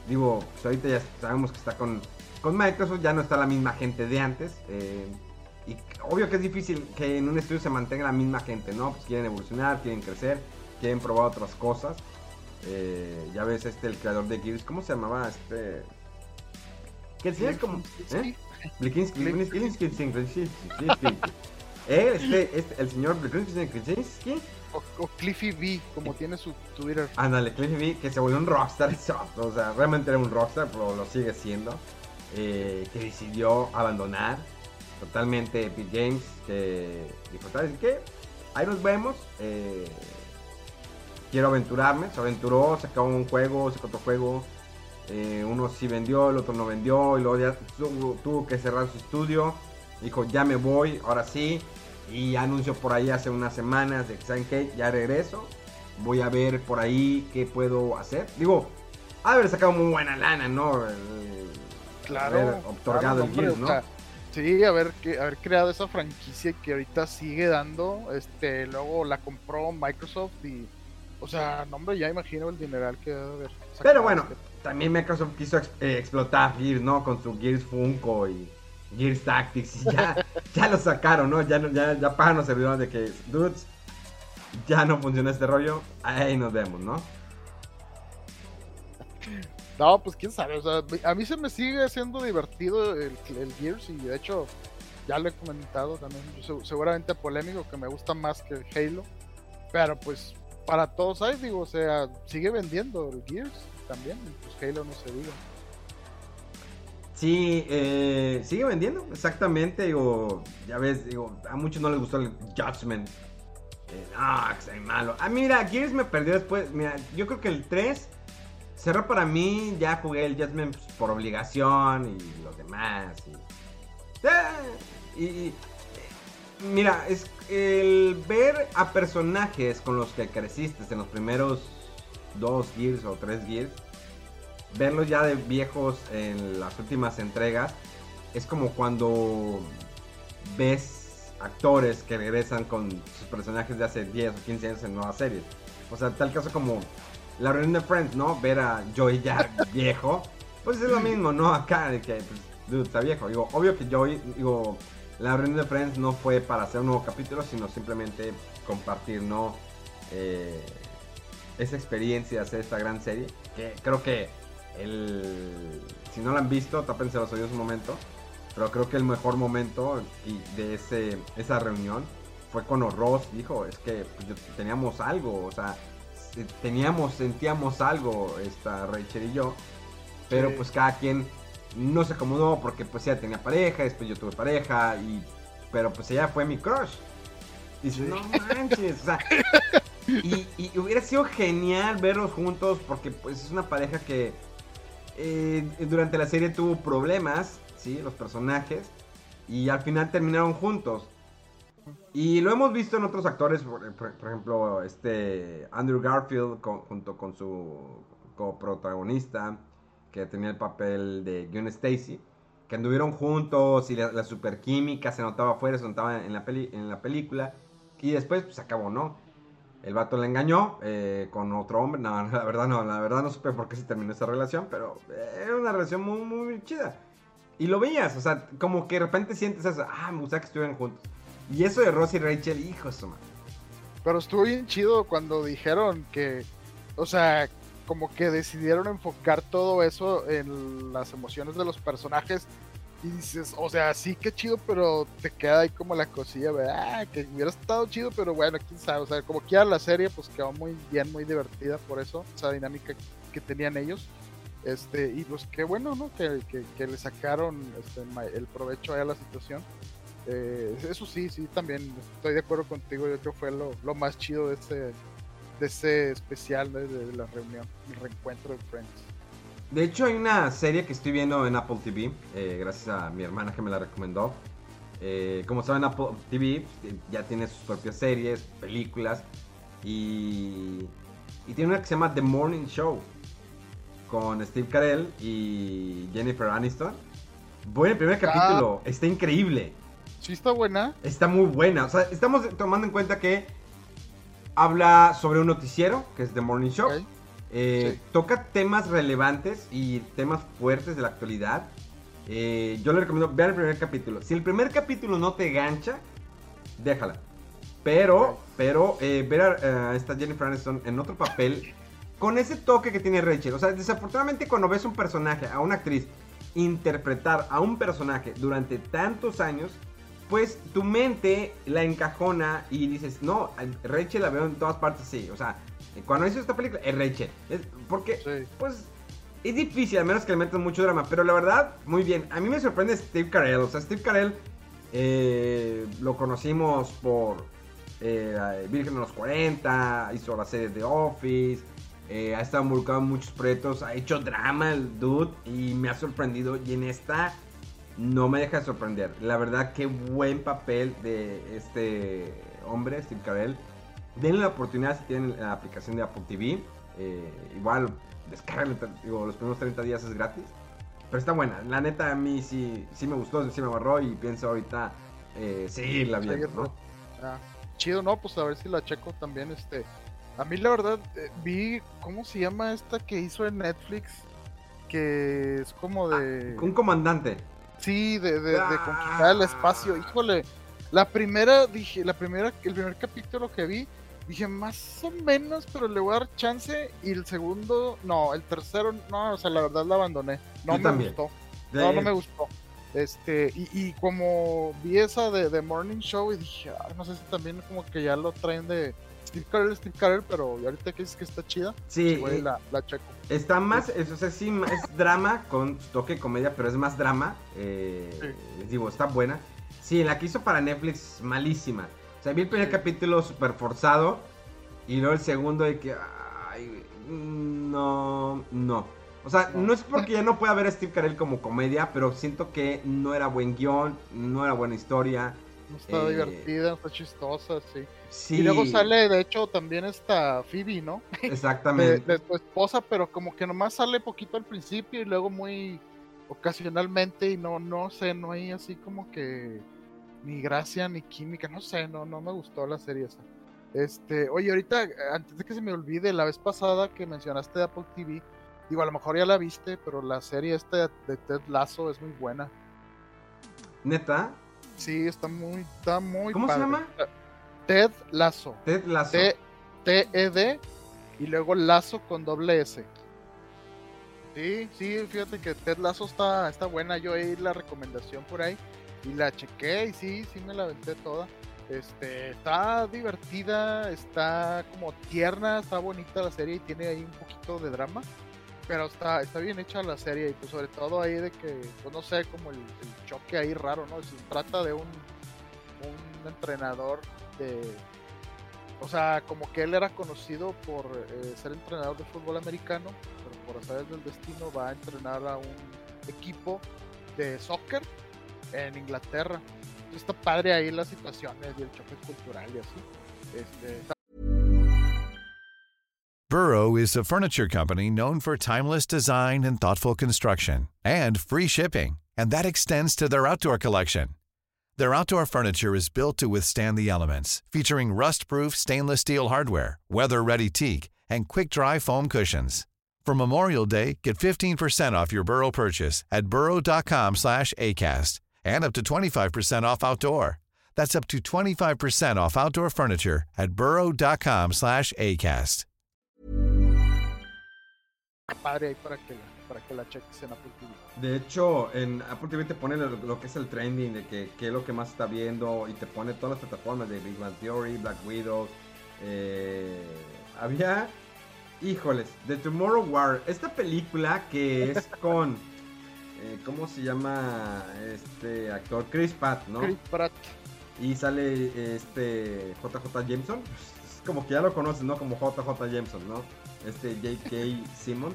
Digo, pues ahorita ya sabemos que está con, con Microsoft, ya no está la misma gente de antes. y obvio que es difícil que en un estudio se mantenga la misma gente, ¿no? Pues quieren evolucionar, quieren crecer quieren probar otras cosas. Eh, ya ves, este, el creador de Gears, ¿cómo se llamaba? Este. Que el como. ¿Eh? este, este, el señor Blikinski. O, o Cliffy B, como tiene su Twitter. Ándale, Cliffy B, que se volvió un rockstar. O sea, realmente era un rockstar, pero lo sigue siendo. Eh, que decidió abandonar totalmente Epic Games. Que dijo, ¿sabes qué? Ahí nos vemos. Eh, quiero aventurarme. Se aventuró, sacó un juego, sacó otro juego. Eh, uno sí vendió, el otro no vendió. Y luego ya tuvo, que cerrar su estudio. Dijo, ya me voy, ahora sí. Y anunció por ahí hace unas semanas de que, ¿saben qué? Ya regreso. Voy a ver por ahí qué puedo hacer. Digo, haber sacado muy buena lana, ¿no? claro. Haber otorgado el Gears, ¿no? sí, haber, haber creado esa franquicia que ahorita sigue dando. Este, luego la compró Microsoft y o sea, no, hombre, ya imagino el dineral que debe haber. Pero bueno, también Microsoft quiso eh, explotar Gears, ¿no? Con su Gears Funko y Gears Tactics. Ya, ya lo sacaron, ¿no? Ya, ya, ya pagan los servidores de que, dudes, ya no funciona este rollo. Ahí nos vemos, ¿no? No, pues quién sabe. O sea, a mí se me sigue haciendo divertido el, Gears y de hecho ya lo he comentado también. Seguramente polémico que me gusta más que Halo. Pero pues para todos hay, digo, o sea, sigue vendiendo el Gears también, pues Halo no se diga. Sí, eh, sigue vendiendo, exactamente, digo, ya ves, digo, a muchos no les gustó el Judgment. Eh, ah, que malo. Ah, mira, Gears me perdió después, mira, yo creo que el 3 cerró para mí, ya jugué el Judgment pues, por obligación y los demás. y, y mira, es el ver a personajes con los que creciste en los primeros dos Gears o tres Gears, verlos ya de viejos en las últimas entregas, es como cuando ves actores que regresan con sus personajes de hace 10 o 15 años en nuevas series. O sea, tal caso como la reunión de Friends, ¿no? Ver a Joey ya viejo, pues es lo mismo, ¿no? Acá, de que, pues, dude, está viejo. Digo, obvio que Joey, digo, la reunión de Friends no fue para hacer un nuevo capítulo, sino simplemente compartir, ¿no? Eh, esa experiencia de hacer esta gran serie. Que creo que el. Si no la han visto, tápense los oídos un momento. Pero creo que el mejor momento de ese, esa reunión fue cuando Ross dijo: Es que pues, teníamos algo, o sea, teníamos, sentíamos algo, esta Rachel y yo. Pero pues cada quien no se acomodó porque pues ya tenía pareja, después yo tuve pareja y pero pues ella fue mi crush. Y dices, no manches, o sea, y, y hubiera sido genial verlos juntos porque pues es una pareja que eh, durante la serie tuvo problemas, ¿sí? Los personajes. Y al final terminaron juntos. Y lo hemos visto en otros actores, por, ejemplo, este Andrew Garfield junto con su coprotagonista, que tenía el papel de Gwen Stacy, que anduvieron juntos y la, la superquímica se notaba afuera, se notaba en la, peli- en la película. Y después, pues acabó, ¿no? El vato le engañó eh, con otro hombre. No, la verdad no, la verdad no supe por qué se terminó esa relación, pero eh, era una relación muy, muy chida. Y lo veías, o sea, como que de repente sientes eso, ah, me gustaría que estuvieran juntos. Y eso de Ross y Rachel, hijo de su. Pero estuvo bien chido cuando dijeron que, o sea, como que decidieron enfocar todo eso en las emociones de los personajes. Y dices, o sea, sí que chido, pero te queda ahí como la cosilla, ¿verdad? Que hubiera estado chido, pero bueno, quién sabe. O sea, como quiera la serie, pues quedó muy bien, muy divertida por eso, esa dinámica que tenían ellos. Este, y pues qué bueno, ¿no? Que, que, que le sacaron este, el provecho a la situación. Eh, eso sí, sí, también estoy de acuerdo contigo. Yo creo que fue lo, lo más chido de ese, de ese especial de, de la reunión, el reencuentro de Friends. De hecho, hay una serie que estoy viendo en Apple TV, eh, gracias a mi hermana que me la recomendó. Eh, como saben, Apple TV ya tiene sus propias series, películas. Y, y tiene una que se llama The Morning Show. Con Steve Carell y Jennifer Aniston. Bueno, el primer Ah. capítulo está increíble. Sí, está buena. Está muy buena. O sea, estamos tomando en cuenta que habla sobre un noticiero, que es The Morning Show. Eh, Sí. Toca temas relevantes y temas fuertes de la actualidad. Eh, yo le recomiendo, vean el primer capítulo. Si el primer capítulo no te gancha, déjala. Pero, pero, eh, ver a, a esta Jennifer Aniston en otro papel, con ese toque que tiene Rachel. O sea, desafortunadamente cuando ves un personaje, a una actriz, interpretar a un personaje durante tantos años, pues tu mente la encajona y dices, no, Rachel la veo en todas partes, sí. O sea, cuando hizo esta película, es Rachel. Es porque, Sí. pues, es difícil, a menos que le metan mucho drama. Pero la verdad, muy bien. A mí me sorprende Steve Carell. O sea, Steve Carell eh, lo conocimos por eh, Virgen de los 40, hizo la serie The Office. eh, ha estado involucrado en muchos proyectos, ha hecho drama el dude y me ha sorprendido. Y en esta no me deja de sorprender. La verdad, qué buen papel de este hombre, Steve Carell. Denle la oportunidad si tienen la aplicación de Apple TV. eh, igual, descarguen, digo, los primeros 30 días es gratis. Pero está buena. La neta, a mí sí, sí me gustó, sí me agarró y pienso ahorita eh, seguirla viendo. ¿no? Ah, chido, ¿no? Pues a ver si la checo también. Este, a mí la verdad eh, vi, ¿cómo se llama esta que hizo en Netflix? Que es como de... Un comandante. Sí, de, de, de Ah. conquistar el espacio. Híjole, la primera, dije, la primera, el primer capítulo que vi, dije más o menos, pero le voy a dar chance. Y el segundo, no, el tercero, no, o sea, la verdad la abandoné. No Yo me también. gustó. De- No, no me gustó. Este, y, y como vi esa de, de Morning Show y dije, "Ay, no sé si también como que ya lo traen de Steve Carell, Steve Carell, pero ahorita que dices que está chida, Sí, güey, eh, la, la checo. Está más, es, o sea, sí, es drama con toque comedia, pero es más drama. eh, Les digo, está buena. Sí, la que hizo para Netflix, malísima. Sea, vi el primer capítulo súper forzado y luego el segundo de que, ay, no, no. O sea, No. es porque ya no pueda ver a Steve Carell como comedia, pero siento que no era buen guion, no era buena historia. No está eh, divertida, está chistosa, sí. Sí, Y luego sale, de hecho, también esta Phoebe, ¿no? Exactamente. de su esposa, pero como que nomás sale poquito al principio y luego muy ocasionalmente y no, no sé, no hay así como que ni gracia ni química, no sé, no, no me gustó la serie esa. Este, oye, ahorita, antes de que se me olvide, la vez pasada que mencionaste de Apple TV, digo, a lo mejor ya la viste, pero la serie esta de Ted Lasso es muy buena. Neta, Sí, está muy, está muy ¿Cómo se llama? Ted Lasso. Ted Lasso. T- T-E-D y luego Lazo con doble S. Sí, sí, fíjate que Ted Lazo está, está buena. Yo oí la recomendación por ahí y la chequé y sí, sí me la aventé toda. Este, está divertida, está como tierna, está bonita la serie y tiene ahí un poquito de drama. Pero está, está bien hecha la serie y pues sobre todo ahí de que, pues no sé, como el, choque ahí raro, ¿no? Se trata de un un entrenador de... O sea, como que él era conocido por eh, ser entrenador de fútbol americano, pero por azares del destino va a entrenar a un equipo de soccer en Inglaterra. Está padre ahí las situaciones y el choque cultural y así. Este, Burrow is a furniture company known for timeless design and thoughtful construction and free shipping, and that extends to their outdoor collection. Their outdoor furniture is built to withstand the elements, featuring rust-proof stainless steel hardware, weather-ready teak, and quick-dry foam cushions. For Memorial Day, get 15% off your Burrow purchase at burrow.com slash ACAST and up to 25% off outdoor. That's up to 25% off outdoor furniture at burrow.com slash ACAST. padre ahí para que, para que la cheques en Apple TV. De hecho, en Apple TV te pone lo, lo que es el trending, de que, qué es lo que más está viendo, y te pone todas las plataformas de Big Bang Theory, Black Widow. eh, había, híjoles, The Tomorrow War, esta película que es con, eh, ¿cómo se llama este actor? Chris Pratt, ¿no? Chris Pratt. Y sale este JJ Jameson. Es como que ya lo conoces, ¿no? Como JJ Jameson, ¿no? Este J.K. Simmons.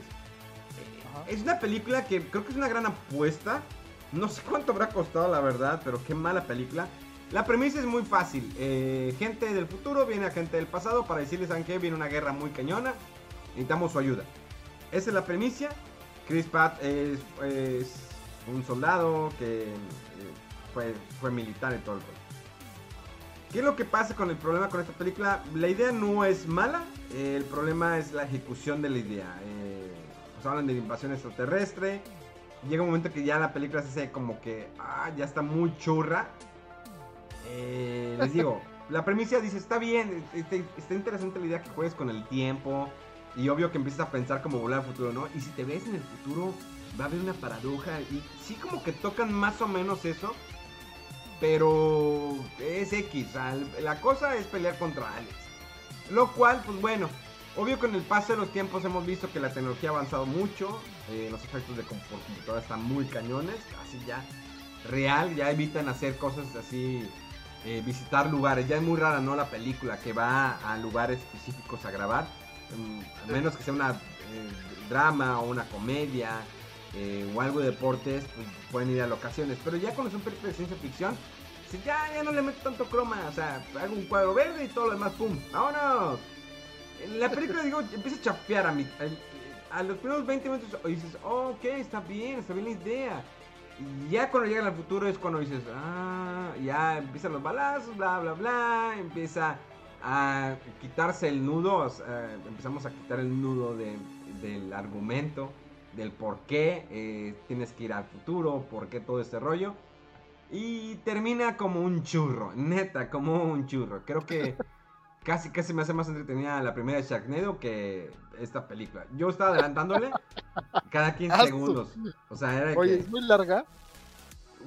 Ajá. Es una película que creo que es una gran apuesta. No sé cuánto habrá costado, la verdad, pero qué mala película. La premisa es muy fácil. Eh, gente del futuro viene a gente del pasado para decirles, ¿saben qué? Viene una guerra muy cañona. Necesitamos su ayuda. Esa es la premisa. Chris Pratt es, es un soldado que eh, fue, fue militar y todo el rollo. ¿Qué es lo que pasa con el problema con esta película? La idea no es mala, eh, el problema es la ejecución de la idea. Eh, pues hablan de invasión extraterrestre. Llega un momento que ya la película se hace como que ah, ya está muy churra. Eh, les digo, la premisa dice, está bien, está, está interesante la idea que juegues con el tiempo. Y obvio que empiezas a pensar como volar al futuro, ¿no? Y si te ves en el futuro, va a haber una paradoja. Y sí como que tocan más o menos eso. Pero es X, la cosa es pelear contra Alex. Lo cual, pues bueno, obvio con el paso de los tiempos hemos visto que la tecnología ha avanzado mucho. eh, los efectos de computadora están muy cañones, así ya real, ya evitan hacer cosas así, eh, visitar lugares. Ya es muy rara, ¿no? La película que va a lugares específicos a grabar. Mm, a menos que sea una eh, drama o una comedia eh, o algo de deportes, pues pueden ir a locaciones. Pero ya cuando son películas de ciencia ficción, ya, ya no le meto tanto croma. O sea, hago un cuadro verde y todo lo demás, ¡pum! ¡Vámonos! La película, digo, empieza a chapear a mi. A, los primeros 20 minutos dices, oh, ok, está bien, está bien la idea. Y ya cuando llegan al futuro es cuando dices, ah, ya empiezan los balazos, bla, bla, bla. Empieza a quitarse el nudo, empezamos a quitar el nudo de- del argumento, del por qué eh, tienes que ir al futuro, por qué todo este rollo. Y termina como un churro, neta, como un churro. Creo que casi, casi me hace más entretenida la primera de Sharknado que esta película. Yo estaba adelantándole cada 15 Ah, su- segundos. O sea, era Oye, que es muy larga.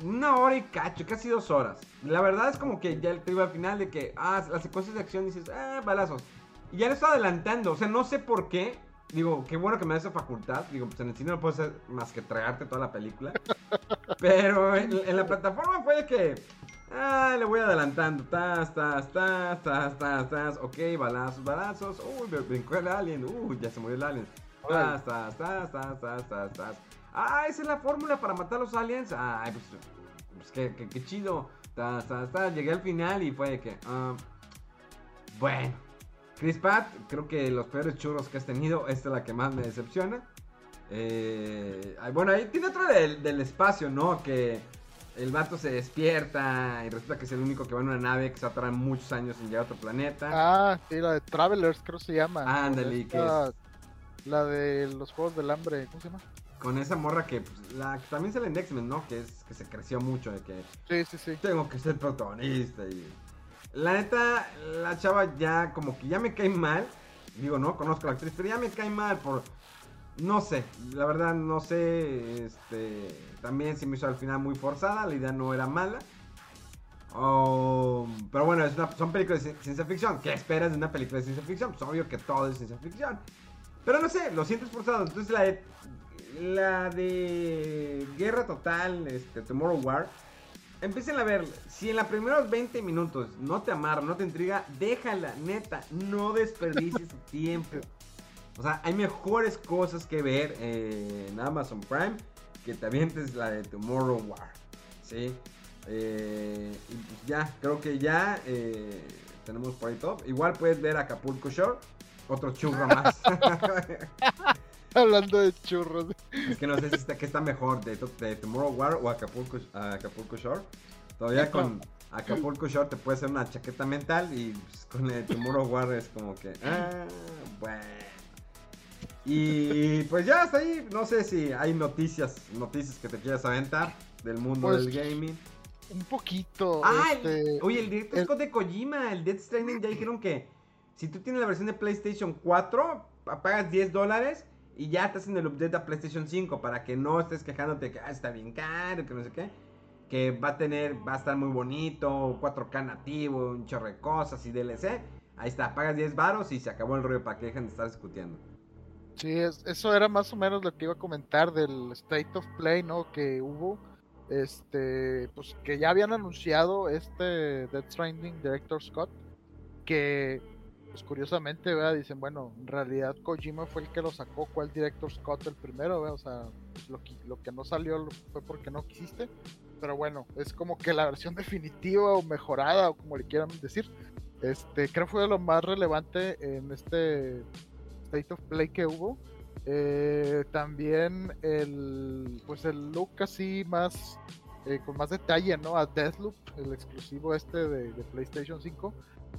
Una hora y cacho, casi dos horas. La verdad es como que ya te iba al final de que, ah, las secuencias de acción dices, ah, balazos. Y ya lo estaba adelantando, o sea, no sé por qué. Digo, qué bueno que me da esa facultad. Digo, pues en el cine no puedes hacer más que tragarte toda la película. Pero en, en la plataforma fue de que, ah, le voy adelantando. Tas, tas, tas, tas, tas, tas. Ok, balazos, balazos. Uy, me brincó el alien. Uy, ya se murió el alien. Tas, tas, tas, tas, tas, tas, tas. Ah, esa es la fórmula para matar a los aliens. Ay, pues, pues qué, qué, qué chido. Tas. Llegué al final y fue de que, ah, bueno. Chris Pratt, creo que los peores churros que has tenido, esta es la que más me decepciona. Eh, bueno, ahí tiene otra del, del espacio, ¿no? Que el vato se despierta y resulta que es el único que va en una nave que se va a muchos años en llegar a otro planeta. Ah, sí, la de Travelers, creo que se llama. Ándale, que Esta- La de los Juegos del Hambre, ¿cómo se llama? Con esa morra que, pues, la, que también sale en X-Men, ¿no? Que, es, que se creció mucho de que Sí, sí, sí. tengo que ser protagonista y... La neta, la chava ya como que ya me cae mal. Digo, no conozco a la actriz, pero ya me cae mal por... No sé, la verdad no sé. Este, también se me hizo al final muy forzada, la idea no era mala. Oh, pero bueno, es una- son películas de ci- ciencia ficción. ¿Qué esperas de una película de ciencia ficción? Pues obvio que todo es ciencia ficción. Pero no sé, lo sientes forzado. Entonces la la de Guerra Total, este, Tomorrow War, empiecen a ver. Si en los primeros 20 minutos no te amarra, no te intriga, déjala, neta. No desperdicies tu tiempo. O sea, hay mejores cosas que ver en Amazon Prime que te avientes la de Tomorrow War. ¿Sí? Eh, y pues ya, creo que ya eh, tenemos por ahí todo. Igual puedes ver Acapulco Shore, otro churro más. Hablando de churros. es que no sé si está, qué está mejor, de, de Tomorrow War o Acapulco, Acapulco Shore. Todavía con Acapulco Shore te puede hacer una chaqueta mental y pues, con el Tomorrow War es como que, ah, bueno. Y pues ya hasta ahí, no sé si hay noticias, noticias que te quieras aventar del mundo Pues, del gaming. Un poquito. Ah, este, el- oye, el director el- Scott de Kojima, el Death Stranding, ya dijeron que si tú tienes la versión de PlayStation 4, pa- pagas 10 dólares y ya te hacen el update a PlayStation 5 para que no estés quejándote que ah, está bien caro, que no sé qué. Que va a tener, va a estar muy bonito, 4K nativo, un chorro de cosas y DLC. Ahí está, pagas 10 varos y se acabó el rollo para que dejen de estar discutiendo. Sí, es- eso era más o menos lo que iba a comentar del State of Play, ¿no? Que hubo, este, pues que ya habían anunciado este Death Stranding Director Scott, que, pues curiosamente, ¿verdad? Dicen, bueno, en realidad Kojima fue el que lo sacó, ¿cuál Director Scott el primero, ¿verdad? O sea, lo, que- no salió fue porque no quisiste, pero bueno, es como que la versión definitiva o mejorada, o como le quieran decir. Este, creo fue lo más relevante en este State of Play que hubo. Eh, también el pues el look así más eh, con más detalle, ¿no? A Deathloop, el exclusivo este de, de PlayStation 5.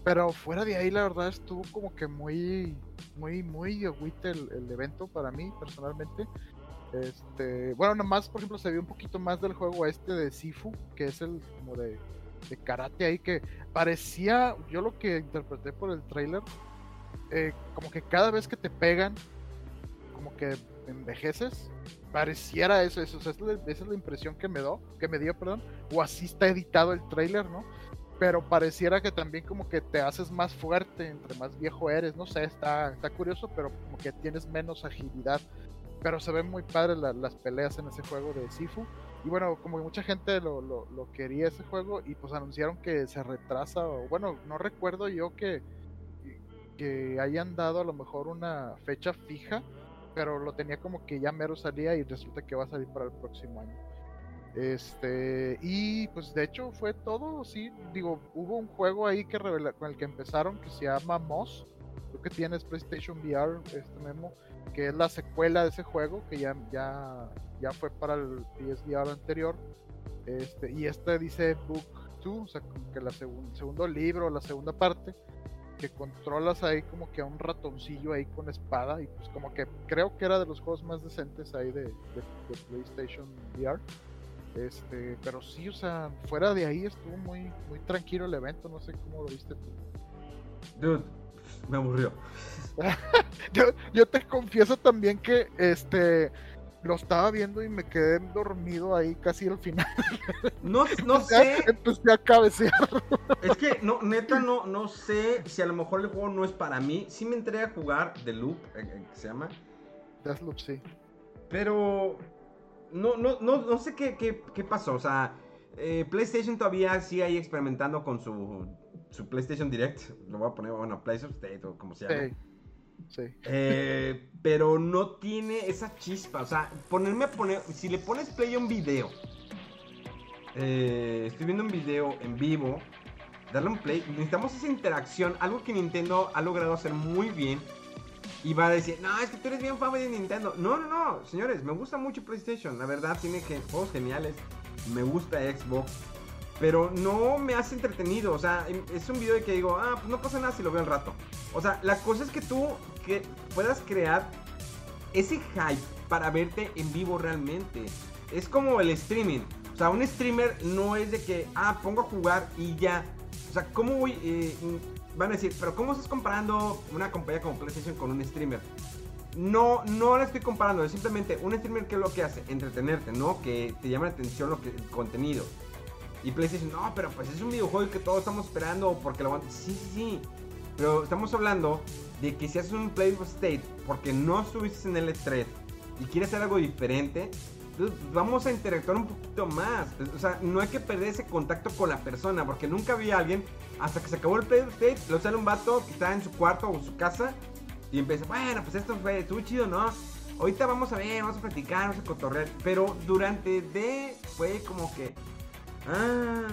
Pero fuera de ahí, la verdad, estuvo como que muy, muy, muy agüite el, el evento para mí, personalmente. Este, bueno, nomás, por ejemplo, se vio un poquito más del juego este de Sifu, que es el como de, de karate ahí, que parecía, yo lo que interpreté por el trailer, eh, como que cada vez que te pegan, como que envejeces. Pareciera eso, eso, o sea, es la, esa es la impresión que me dio, que me dio, perdón, o así está editado el trailer, ¿no? Pero pareciera que también como que te haces más fuerte entre más viejo eres, no sé, está, está curioso, pero como que tienes menos agilidad. Pero se ven muy padres la- las peleas en ese juego de Sifu. Y bueno, como mucha gente lo, lo, lo quería ese juego y pues anunciaron que se retrasa, o bueno, no recuerdo yo que, que hayan dado a lo mejor una fecha fija, pero lo tenía como que ya mero salía y resulta que va a salir para el próximo año. Este, y pues de hecho fue todo, sí, digo, hubo un juego ahí que revela, con el que empezaron que se llama Moss, creo que tienes PlayStation VR, este memo, que es la secuela de ese juego, que ya, ya, ya fue para el PSVR anterior, este, y este dice Book 2, o sea, como que la segun- segundo libro, la segunda parte, que controlas ahí como que a un ratoncillo ahí con espada, y pues como que creo que era de los juegos más decentes ahí de- de PlayStation VR. Este, pero sí, o sea, fuera de ahí estuvo muy, muy tranquilo el evento, no sé cómo lo viste tú. Dude, me aburrió. Yo, yo te confieso también que este lo estaba viendo y me quedé dormido ahí casi al final. No, no sé, Empecé a cabecear. es que no, neta no, no sé si a lo mejor el juego no es para mí. Sí me entré a jugar The Loop, eh, eh, se llama. Deathloop, sí. Pero no, no, no, no sé qué, qué, qué pasó. O sea, eh, PlayStation todavía sigue ahí experimentando con su, su PlayStation Direct. Lo voy a poner, bueno, PlayStation State o como se llama. Sí. Sí. Eh, pero no tiene esa chispa. O sea, ponerme a poner. Si le pones play a un video. eh, estoy viendo un video en vivo. Darle un play. Necesitamos esa interacción. Algo que Nintendo ha logrado hacer muy bien. Y va a decir, no, es que tú eres bien fan de Nintendo. No, no, no, señores, me gusta mucho PlayStation. La verdad, tiene juegos geniales. Me gusta Xbox. Pero no me hace entretenido. O sea, es un video de que digo, ah, pues no pasa nada si lo veo al rato. O sea, la cosa es que tú que puedas crear ese hype para verte en vivo realmente. Es como el streaming. O sea, un streamer no es de que, ah, pongo a jugar y ya. O sea, ¿cómo voy? eh, van a decir, pero ¿cómo estás comparando una compañía como PlayStation con un streamer? No, no la estoy comparando, es simplemente un streamer que es lo que hace, entretenerte, ¿no? Que te llama la atención lo que, el contenido. Y PlayStation, no, pero pues es un videojuego que todos estamos esperando porque lo aguanta. Sí, sí, sí. Pero estamos hablando de que si haces un Play of State porque no estuviste en el E3 y quieres hacer algo diferente, dude, vamos a interactuar un poquito más. O sea, no hay que perder ese contacto con la persona, porque nunca vi a alguien, hasta que se acabó el Play State, lo sale un vato que está en su cuarto o en su casa, y empieza, bueno, pues esto fue, estuvo chido, ¿no? Ahorita vamos a ver, vamos a platicar, vamos a cotorrear. Pero durante de fue como que. Ah,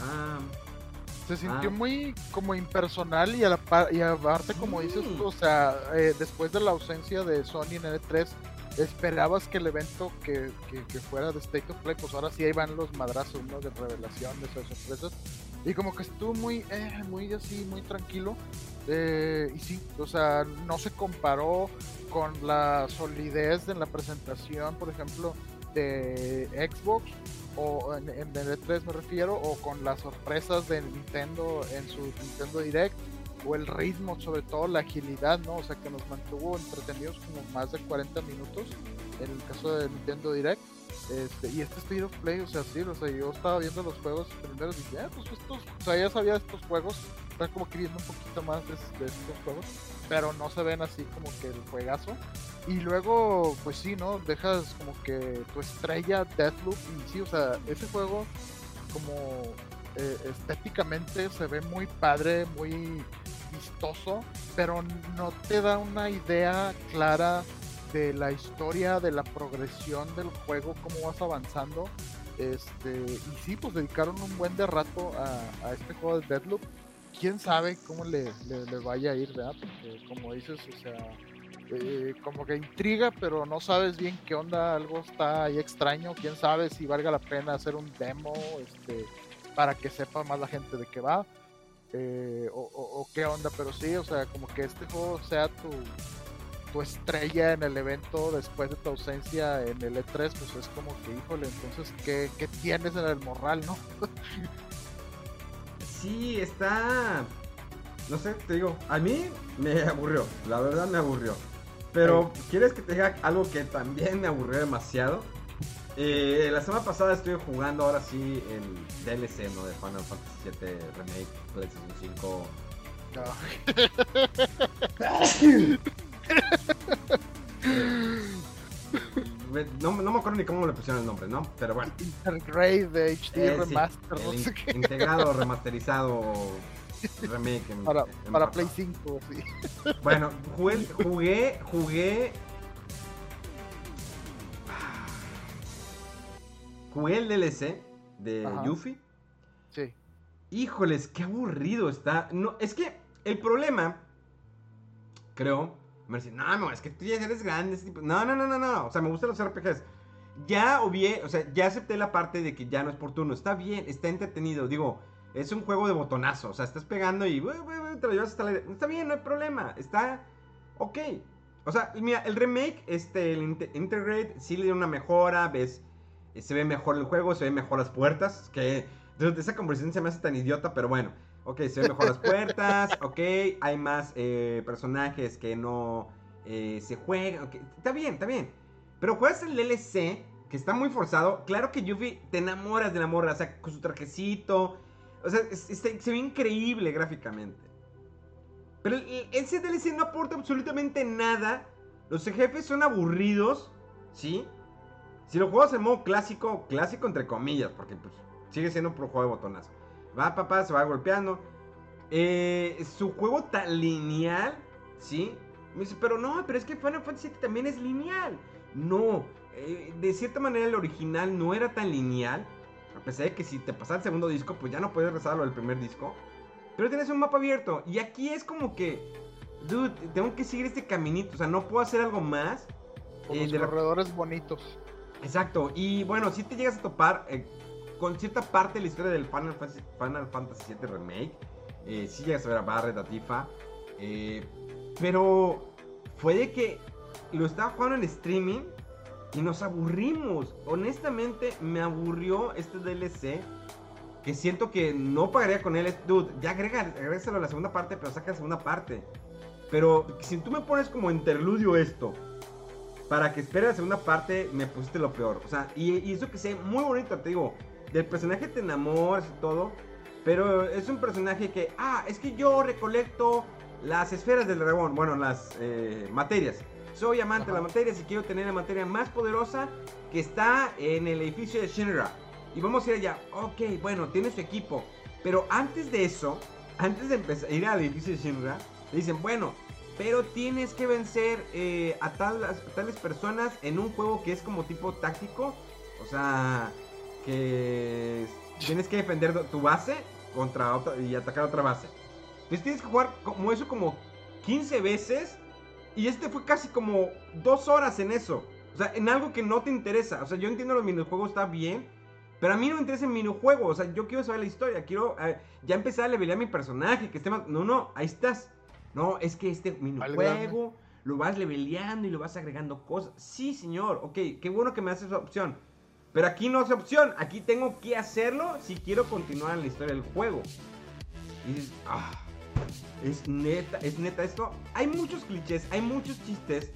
ah. Se sintió Ah. muy como impersonal y, a la par- y aparte, como Sí. dices tú, o sea, eh, después de la ausencia de Sony en E3, esperabas que el evento que, que- fuera de State of Play, pues ahora sí ahí van los madrazos, ¿no? De revelaciones o sorpresas. Y como que estuvo muy, eh, muy así, muy tranquilo. Eh, y sí, o sea, no se comparó con la solidez de la presentación, por ejemplo, de Xbox o en, en el E3 me refiero, o con las sorpresas de Nintendo en su Nintendo Direct, o el ritmo, sobre todo la agilidad, ¿no? O sea, que nos mantuvo entretenidos como más de 40 minutos en el caso de Nintendo Direct. Este, y este State of Play, o sea, sí, o sea, yo estaba viendo los juegos primero y dije, ah, pues estos, o sea, ya sabía estos juegos, estaba como que viendo un poquito más de, de estos juegos, pero no se ven así como que el juegazo. Y luego, pues sí, ¿no? Dejas como que tu estrella Deathloop y sí, o sea, ese juego como eh, estéticamente se ve muy padre, muy vistoso, pero no te da una idea clara de la historia, de la progresión del juego, cómo vas avanzando. Este, y sí, pues dedicaron un buen de rato a, este juego de Deadloop. Quién sabe cómo le vaya a ir, ¿verdad? Porque como dices, o sea, eh, como que intriga, pero no sabes bien qué onda, algo está ahí extraño. Quién sabe si valga la pena hacer un demo, este, para que sepa más la gente de qué va. eh, o, o- o qué onda, pero sí, o sea, como que este juego sea tu, tu estrella en el evento después de tu ausencia en el E3, pues es como que, híjole, entonces, ¿qué, qué tienes en el morral, no? Sí, está. No sé, te digo, a mí me aburrió, la verdad me aburrió. Pero, ¿quieres que te diga algo que también me aburrió demasiado? Eh, la semana pasada estuve jugando ahora sí el DLC, ¿no? De Final Fantasy VII Remake, PlayStation 5. No, no me acuerdo ni cómo le pusieron el nombre, ¿no? Pero bueno. Intergrade de HD Eh, sí, Remaster, no el sé in- qué. integrado, remasterizado, remake. en- Para, en para. Play 5, sí. Bueno, jugué, jugué, jugué. Jugué el DLC de Ajá. Yuffie. Sí. Híjoles, qué aburrido está. No, es que el problema, creo, me dicen, no, no, es que tú ya eres grande. ese tipo". No, no, no, no, no. O sea, me gustan los RPGs. Ya obvié, o sea, ya acepté la parte de que ya no es por turno. Está bien, está entretenido. Digo, es un juego de botonazo. O sea, estás pegando y "Bue, bue, bue", te lo llevas hasta la. Está bien, no hay problema. Está ok. O sea, mira, el remake, este, el Inte- Integrate, sí le dio una mejora. Ves, se ve mejor el juego, se ven mejor las puertas. Que esa conversación se me hace tan idiota, pero bueno. Ok, se ven mejor las puertas. Ok, hay más eh, personajes que no eh, se juegan. ok, está bien, está bien. Pero juegas el DLC, que está muy forzado. Claro que Yuffie te enamoras de la morra, o sea, con su trajecito. O sea, es- es- se ve increíble gráficamente. Pero ese DLC no aporta absolutamente nada. Los jefes son aburridos, ¿sí? Si lo juegas en modo clásico, clásico entre comillas, porque pues sigue siendo un juego de botonazo. Va papá, se va golpeando. Eh, su juego tan lineal, ¿sí? Me dice, pero no, pero es que Final Fantasy VII también es lineal. No, eh, de cierta manera el original no era tan lineal. A pesar de que si te pasas el segundo disco, pues ya no puedes rezar lo del primer disco. Pero tienes un mapa abierto. Y aquí es como que, dude, tengo que seguir este caminito. O sea, no puedo hacer algo más. Con Eh, los de la- corredores bonitos. Exacto, y bueno, si te llegas a topar eh, con cierta parte de la historia del Final Fantasy, Final Fantasy VII Remake, eh, si llegas a ver a Barret, a Tifa, eh, pero fue de que lo estaba jugando en streaming y nos aburrimos. Honestamente, me aburrió este DLC. Que siento que no pagaría con él. Dude, ya agrega, a la segunda parte, pero saca la segunda parte. Pero si tú me pones como interludio esto, para que espere la segunda parte, me pusiste lo peor. O sea, y, y eso que sé muy bonito, te digo. Del personaje te enamoras y todo. Pero es un personaje que, ah, es que yo recolecto las esferas del dragón. Bueno, las eh, materias. soy amante de la materia, si quiero tener la materia más poderosa que está en el edificio de Shinra. Y vamos a ir allá. Ok, bueno, tiene su equipo. Pero antes de eso, antes de empezar a ir al edificio de Shinra, le dicen, bueno, pero tienes que vencer eh, a, tales personas en un juego que es como tipo táctico. O sea, que tienes que defender tu base contra otra y atacar otra base. Entonces tienes que jugar como eso como 15 veces. Y este fue casi como dos horas en eso. O sea, en algo que no te interesa. O sea, yo entiendo los minijuegos, está bien. Pero a mí no me interesa el minijuego. O sea, yo quiero saber la historia. Quiero eh, ya empezar a levelear mi personaje. Que esté más. No, no, ahí estás. No, es que este minijuego lo vas leveleando y lo vas agregando cosas. Sí, señor. Ok, qué bueno que me haces esa opción. Pero aquí no es opción. Aquí tengo que hacerlo si quiero continuar en la historia del juego. Y dices, ah. Es neta, es neta esto. Hay muchos clichés, hay muchos chistes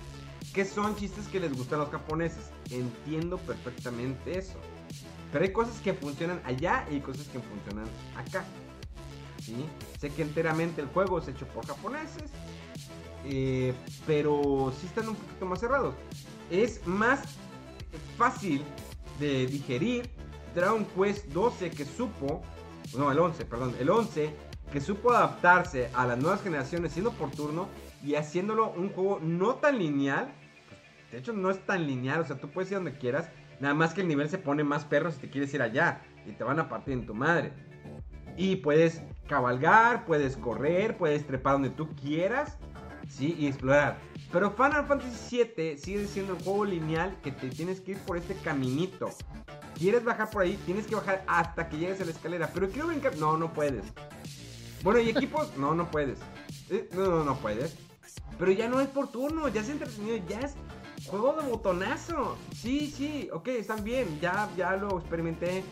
que son chistes que les gustan a los japoneses. Entiendo perfectamente eso. Pero hay cosas que funcionan allá y hay cosas que funcionan acá. ¿Sí? Sé que enteramente el juego es hecho por japoneses. Eh, pero sí están un poquito más cerrados. Es más fácil de digerir Dragon Quest 12 que supo, no, el 11, perdón, el 11 que supo adaptarse a las nuevas generaciones siendo por turno y haciéndolo un juego no tan lineal. De hecho, no es tan lineal, o sea, tú puedes ir donde quieras. Nada más que el nivel se pone más perro si te quieres ir allá y te van a partir en tu madre. Y puedes cabalgar, puedes correr, puedes trepar donde tú quieras, ¿sí? Y explorar. Pero Final Fantasy VII sigue siendo el juego lineal que te tienes que ir por este caminito. ¿Quieres bajar por ahí? Tienes que bajar hasta que llegues a la escalera. Pero quiero brincar. No, no puedes. Bueno, ¿y equipos? No, no puedes. Eh, no, no, no puedes. Pero ya no es por turno, ya es entretenido, ya es juego de botonazo. Sí, sí, ok, están bien. Ya, ya lo experimenté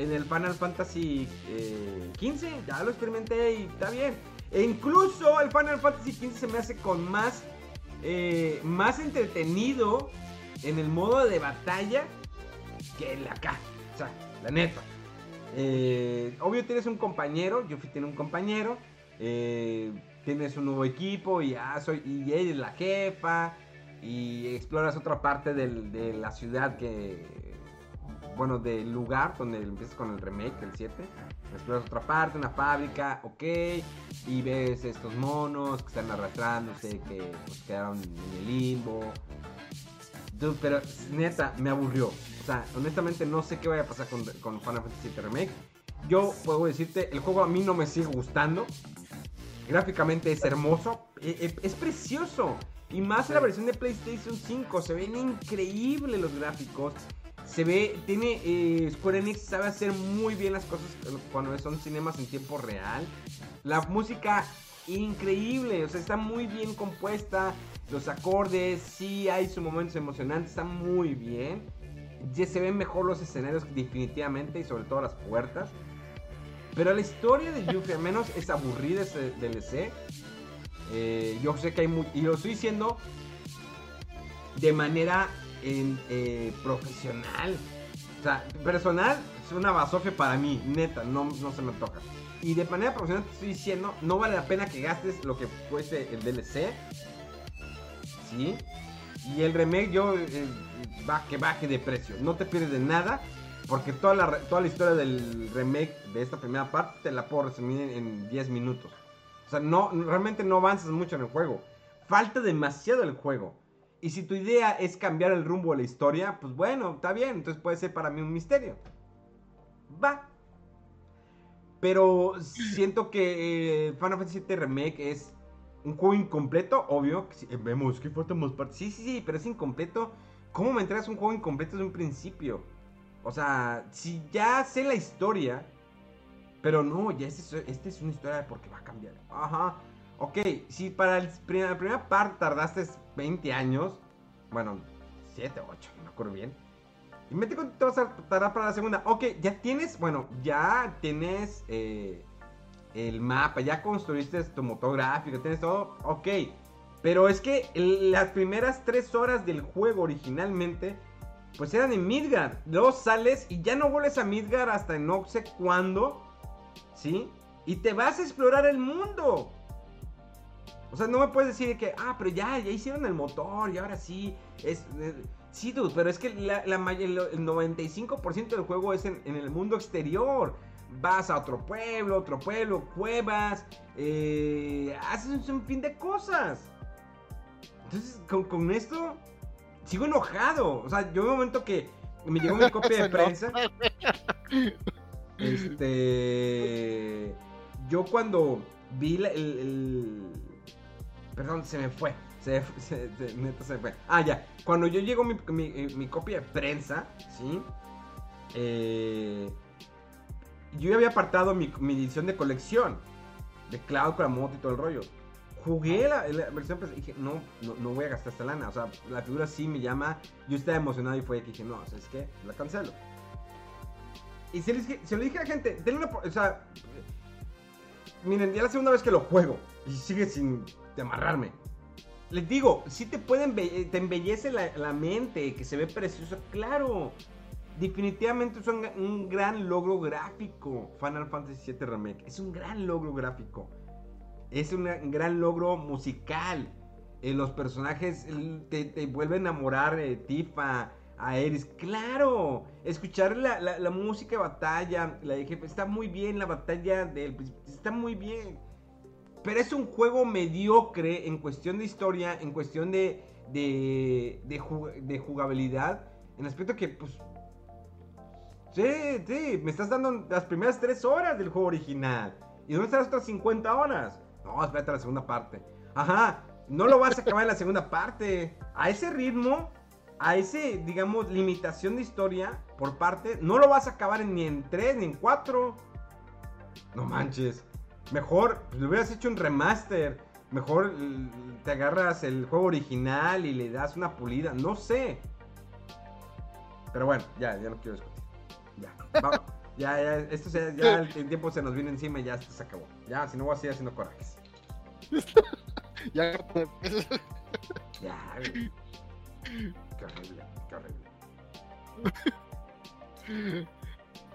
en el Final Fantasy eh, 15. Ya lo experimenté y está bien. E incluso el Final Fantasy 15 se me hace con más, eh, más entretenido en el modo de batalla que el acá. O sea, la neta. Eh, obvio tienes un compañero, Yuffie tiene un compañero, eh, tienes un nuevo equipo y, ah, soy, y ella es la jefa y exploras otra parte de la ciudad que, bueno, del lugar donde empiezas con el remake, el 7. Exploras otra parte, una fábrica, ok, y ves estos monos que están arrastrándose, que pues, quedaron en el limbo. pero neta, me aburrió honestamente no sé qué vaya a pasar con, con Final Fantasy VII Remake. Yo puedo decirte, el juego a mí no me sigue gustando. Gráficamente es hermoso, e, e, es, precioso. Y más la versión de PlayStation 5, se ven increíbles los gráficos. Se ve, tiene, eh, Square Enix sabe hacer muy bien las cosas cuando son cinemas en tiempo real. La música increíble, o sea, está muy bien compuesta. Los acordes, sí hay sus momentos emocionantes, está muy bien. Ya se ven mejor los escenarios definitivamente y sobre todo las puertas. Pero la historia de Yuffie al menos es aburrida ese DLC. Eh, yo sé que hay mucho... Y lo estoy diciendo de manera eh, profesional. O sea, personal es una basofia para mí, neta, no, no se me toca. Y de manera profesional te estoy diciendo, no vale la pena que gastes lo que cueste el DLC. ¿Sí? Y el remake yo eh, va, que baje de precio. No te pierdes de nada. Porque toda la, toda la historia del remake de esta primera parte te la puedo resumir en 10 minutos. O sea, no, realmente no avanzas mucho en el juego. Falta demasiado el juego. Y si tu idea es cambiar el rumbo de la historia, pues bueno, está bien. Entonces puede ser para mí un misterio. Va. Pero siento que eh, Final Fantasy VII Remake es un juego incompleto, obvio. Eh, vemos que falta más partes. Sí, sí, sí, pero es incompleto. ¿Cómo me entregas un juego incompleto desde un principio? O sea, si ya sé la historia, pero no, ya esta es una historia porque va a cambiar. Ajá. Ok, si para el, la primera parte tardaste 20 años, bueno, 7, 8, no me acuerdo bien. Y mete cuánto te vas a tardar para la segunda. Ok, ya tienes, bueno, ya tienes eh, el mapa, ya construiste tu motográfico, tienes todo, ok. Pero es que las primeras tres horas del juego originalmente, pues eran en Midgard. Luego sales y ya no vuelves a Midgard hasta no sé cuándo, ¿sí? Y te vas a explorar el mundo. O sea, no me puedes decir que, ah, pero ya, ya hicieron el motor y ahora sí. Es, sí, dude, pero es que la, la el, el 95% del juego es en, en el mundo exterior. Vas a otro pueblo, otro pueblo, cuevas, eh, haces un fin de cosas. Entonces, con, con esto, sigo enojado. O sea, yo en un momento que me llegó mi copia de prensa. Este. Yo cuando vi el- Perdón, se me fue. Se, se- se- neta se fue. Ah, ya. Cuando yo llegó mi, mi, eh, mi copia de prensa, ¿sí? Eh, yo había apartado mi, edición de colección. De Cloud con la moto y todo el rollo. Jugué la, la versión y dije, no, no, no voy a gastar esta lana. O sea, la figura sí me llama. Yo estaba emocionado y fue que dije, no, ¿sabes qué? La cancelo. Y se, les dije- se lo dije a la gente, denle una... O sea, miren, ya la segunda vez que lo juego y sigue sin amarrarme. Les digo, si te pueden te embellece la, mente, que se ve precioso, claro. Definitivamente es un, gran logro gráfico. Final Fantasy VII Remake. Es un gran logro gráfico. Es un gran logro musical. Eh, los personajes te, te vuelve a enamorar eh, Tifa, a Eris. Claro, escuchar la, la- música de batalla, la de jefe, está muy bien. La batalla del principio, está muy bien. Pero es un juego mediocre en cuestión de historia, en cuestión de, de, de jugabilidad. En aspecto que, pues. Sí, sí, me estás dando las primeras 3 horas del juego original. ¿Y dónde están las otras 50 horas? No, espérate a la segunda parte. Ajá, no lo vas a acabar en la segunda parte. A ese ritmo, a ese, digamos, limitación de historia por parte, no lo vas a acabar ni en 3 ni en 4. No manches. Mejor, pues, le hubieras hecho un remaster. Mejor te agarras el juego original y le das una pulida. No sé. Pero bueno, ya, ya no quiero discutir. Ya, va- ya, ya, esto se- ya el, el tiempo se nos viene encima y ya esto se acabó. Ya, si no voy a seguir haciendo corajes. Ya, Ya, güey. Qué horrible, qué horrible.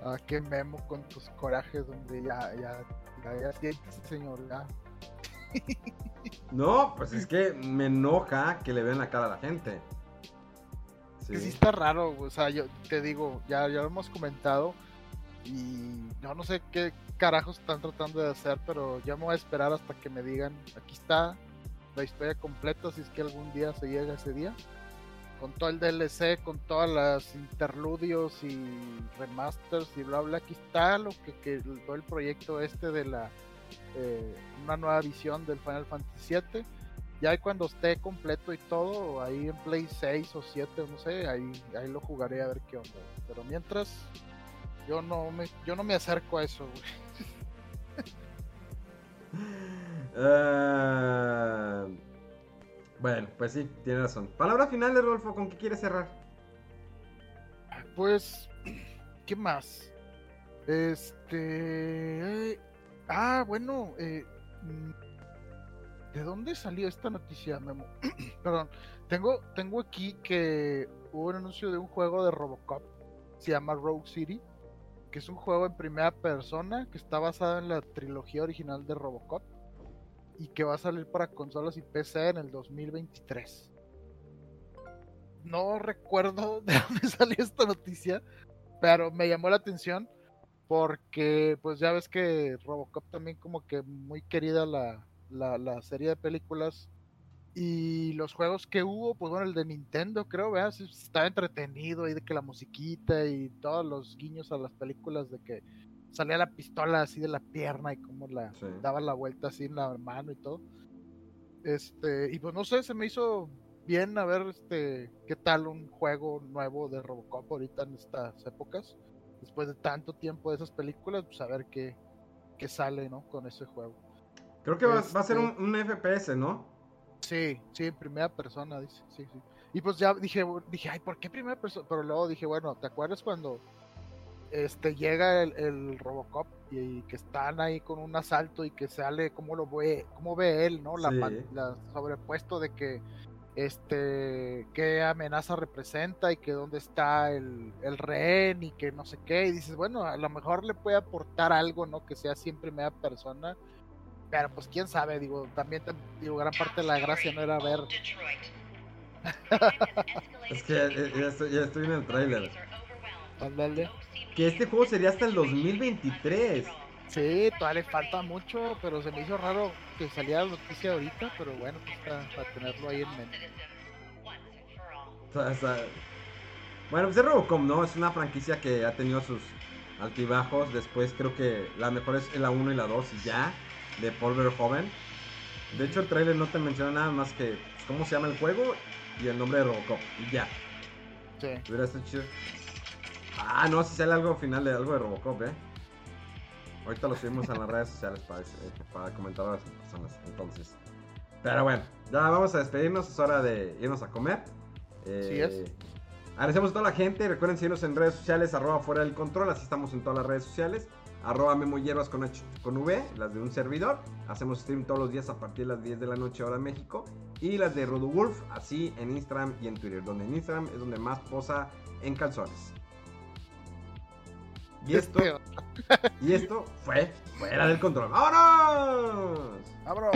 ah, qué memo con tus corajes, donde ya, ya, ya, ya siéntese, señor, ya. No, pues es que me enoja que le vean la cara a la gente. Que sí Sí. está raro, o sea, yo te digo, ya, ya lo hemos comentado y yo no sé qué carajos están tratando de hacer, pero ya me voy a esperar hasta que me digan, aquí está la historia completa, si es que algún día se llega ese día, con todo el DLC, con todas las interludios y remasters y bla bla, aquí está lo que, que todo el proyecto este de la eh, una nueva visión del Final Fantasy VII ya cuando esté completo y todo, ahí en Play 6 o 7, no sé, ahí, ahí lo jugaré a ver qué onda. Pero mientras, yo no me, yo no me acerco a eso, güey. Ah, bueno, pues sí, tiene razón. Palabra final, Rolfo, ¿con qué quieres cerrar? Pues, ¿qué más? Este... eh, ah, bueno, eh, mm, ¿de dónde salió esta noticia, Memo? Perdón, tengo, tengo aquí que hubo un anuncio de un juego de Robocop, se llama Rogue City, que es un juego en primera persona que está basado en la trilogía original de Robocop y que va a salir para consolas y PC en el 2023. No recuerdo de dónde salió esta noticia, pero me llamó la atención porque pues ya ves que Robocop también como que muy querida la, la, la serie de películas y los juegos que hubo, pues bueno, el de Nintendo creo, ¿verdad? Sí, Estaba entretenido ahí de que la musiquita y todos los guiños a las películas de que salía la pistola así de la pierna y cómo la Sí. daba la vuelta así en la mano y todo. Este, y pues no sé, se me hizo bien a ver este qué tal un juego nuevo de Robocop ahorita en estas épocas. Después de tanto tiempo de esas películas, pues a ver qué, qué sale, ¿no? Con ese juego. Creo que va, va a ser un, Este- un FPS, ¿no? Sí, sí, en primera persona, dice, sí, sí. Y pues ya dije, dije, ay, ¿por qué primera persona? Pero luego dije, bueno, ¿te acuerdas cuando este llega el, el Robocop y, que están ahí con un asalto y que sale cómo lo ve, cómo ve él, ¿no? La, Sí. la sobrepuesto de que este qué amenaza representa y que dónde está el, el rehén y que no sé qué y dices bueno a lo mejor le puede aportar algo no que sea así en primera persona Pero pues quién sabe, digo, también digo, gran parte de la gracia no era ver. es que ya, estoy, en el trailer. Ándale. Que este juego sería hasta el 2023. Sí, todavía le falta mucho, pero se me hizo raro que saliera la noticia ahorita, pero bueno, pues para, tenerlo ahí en mente. bueno, pues es Robocop, ¿no? Es una franquicia que ha tenido sus altibajos. Después creo que la mejor es la 1 y la 2 y ya, de Paul Verhoeven. De hecho, el trailer no te menciona nada más que pues, cómo se llama el juego y el nombre de Robocop. Y ya. Sí. chido. Ah, no, si sale algo final de algo de Robocop, eh. Ahorita lo subimos en las redes sociales para, eh, para comentar a las personas. Entonces. Pero bueno, ya vamos a despedirnos. Es hora de irnos a comer. Eh, sí es. Agradecemos a toda la gente. Recuerden seguirnos en redes sociales, arroba fuera del control. Así estamos en todas las redes sociales. Arroba Memo Hierbas con, con V, las de un servidor. Hacemos stream todos los días a partir de las 10 de la noche, hora México. Y las de Rodo Wolf, así en Instagram y en Twitter. Donde en Instagram es donde más posa en calzones. Y esto, y esto fue fuera del control. ¡Vámonos! ¡Vámonos!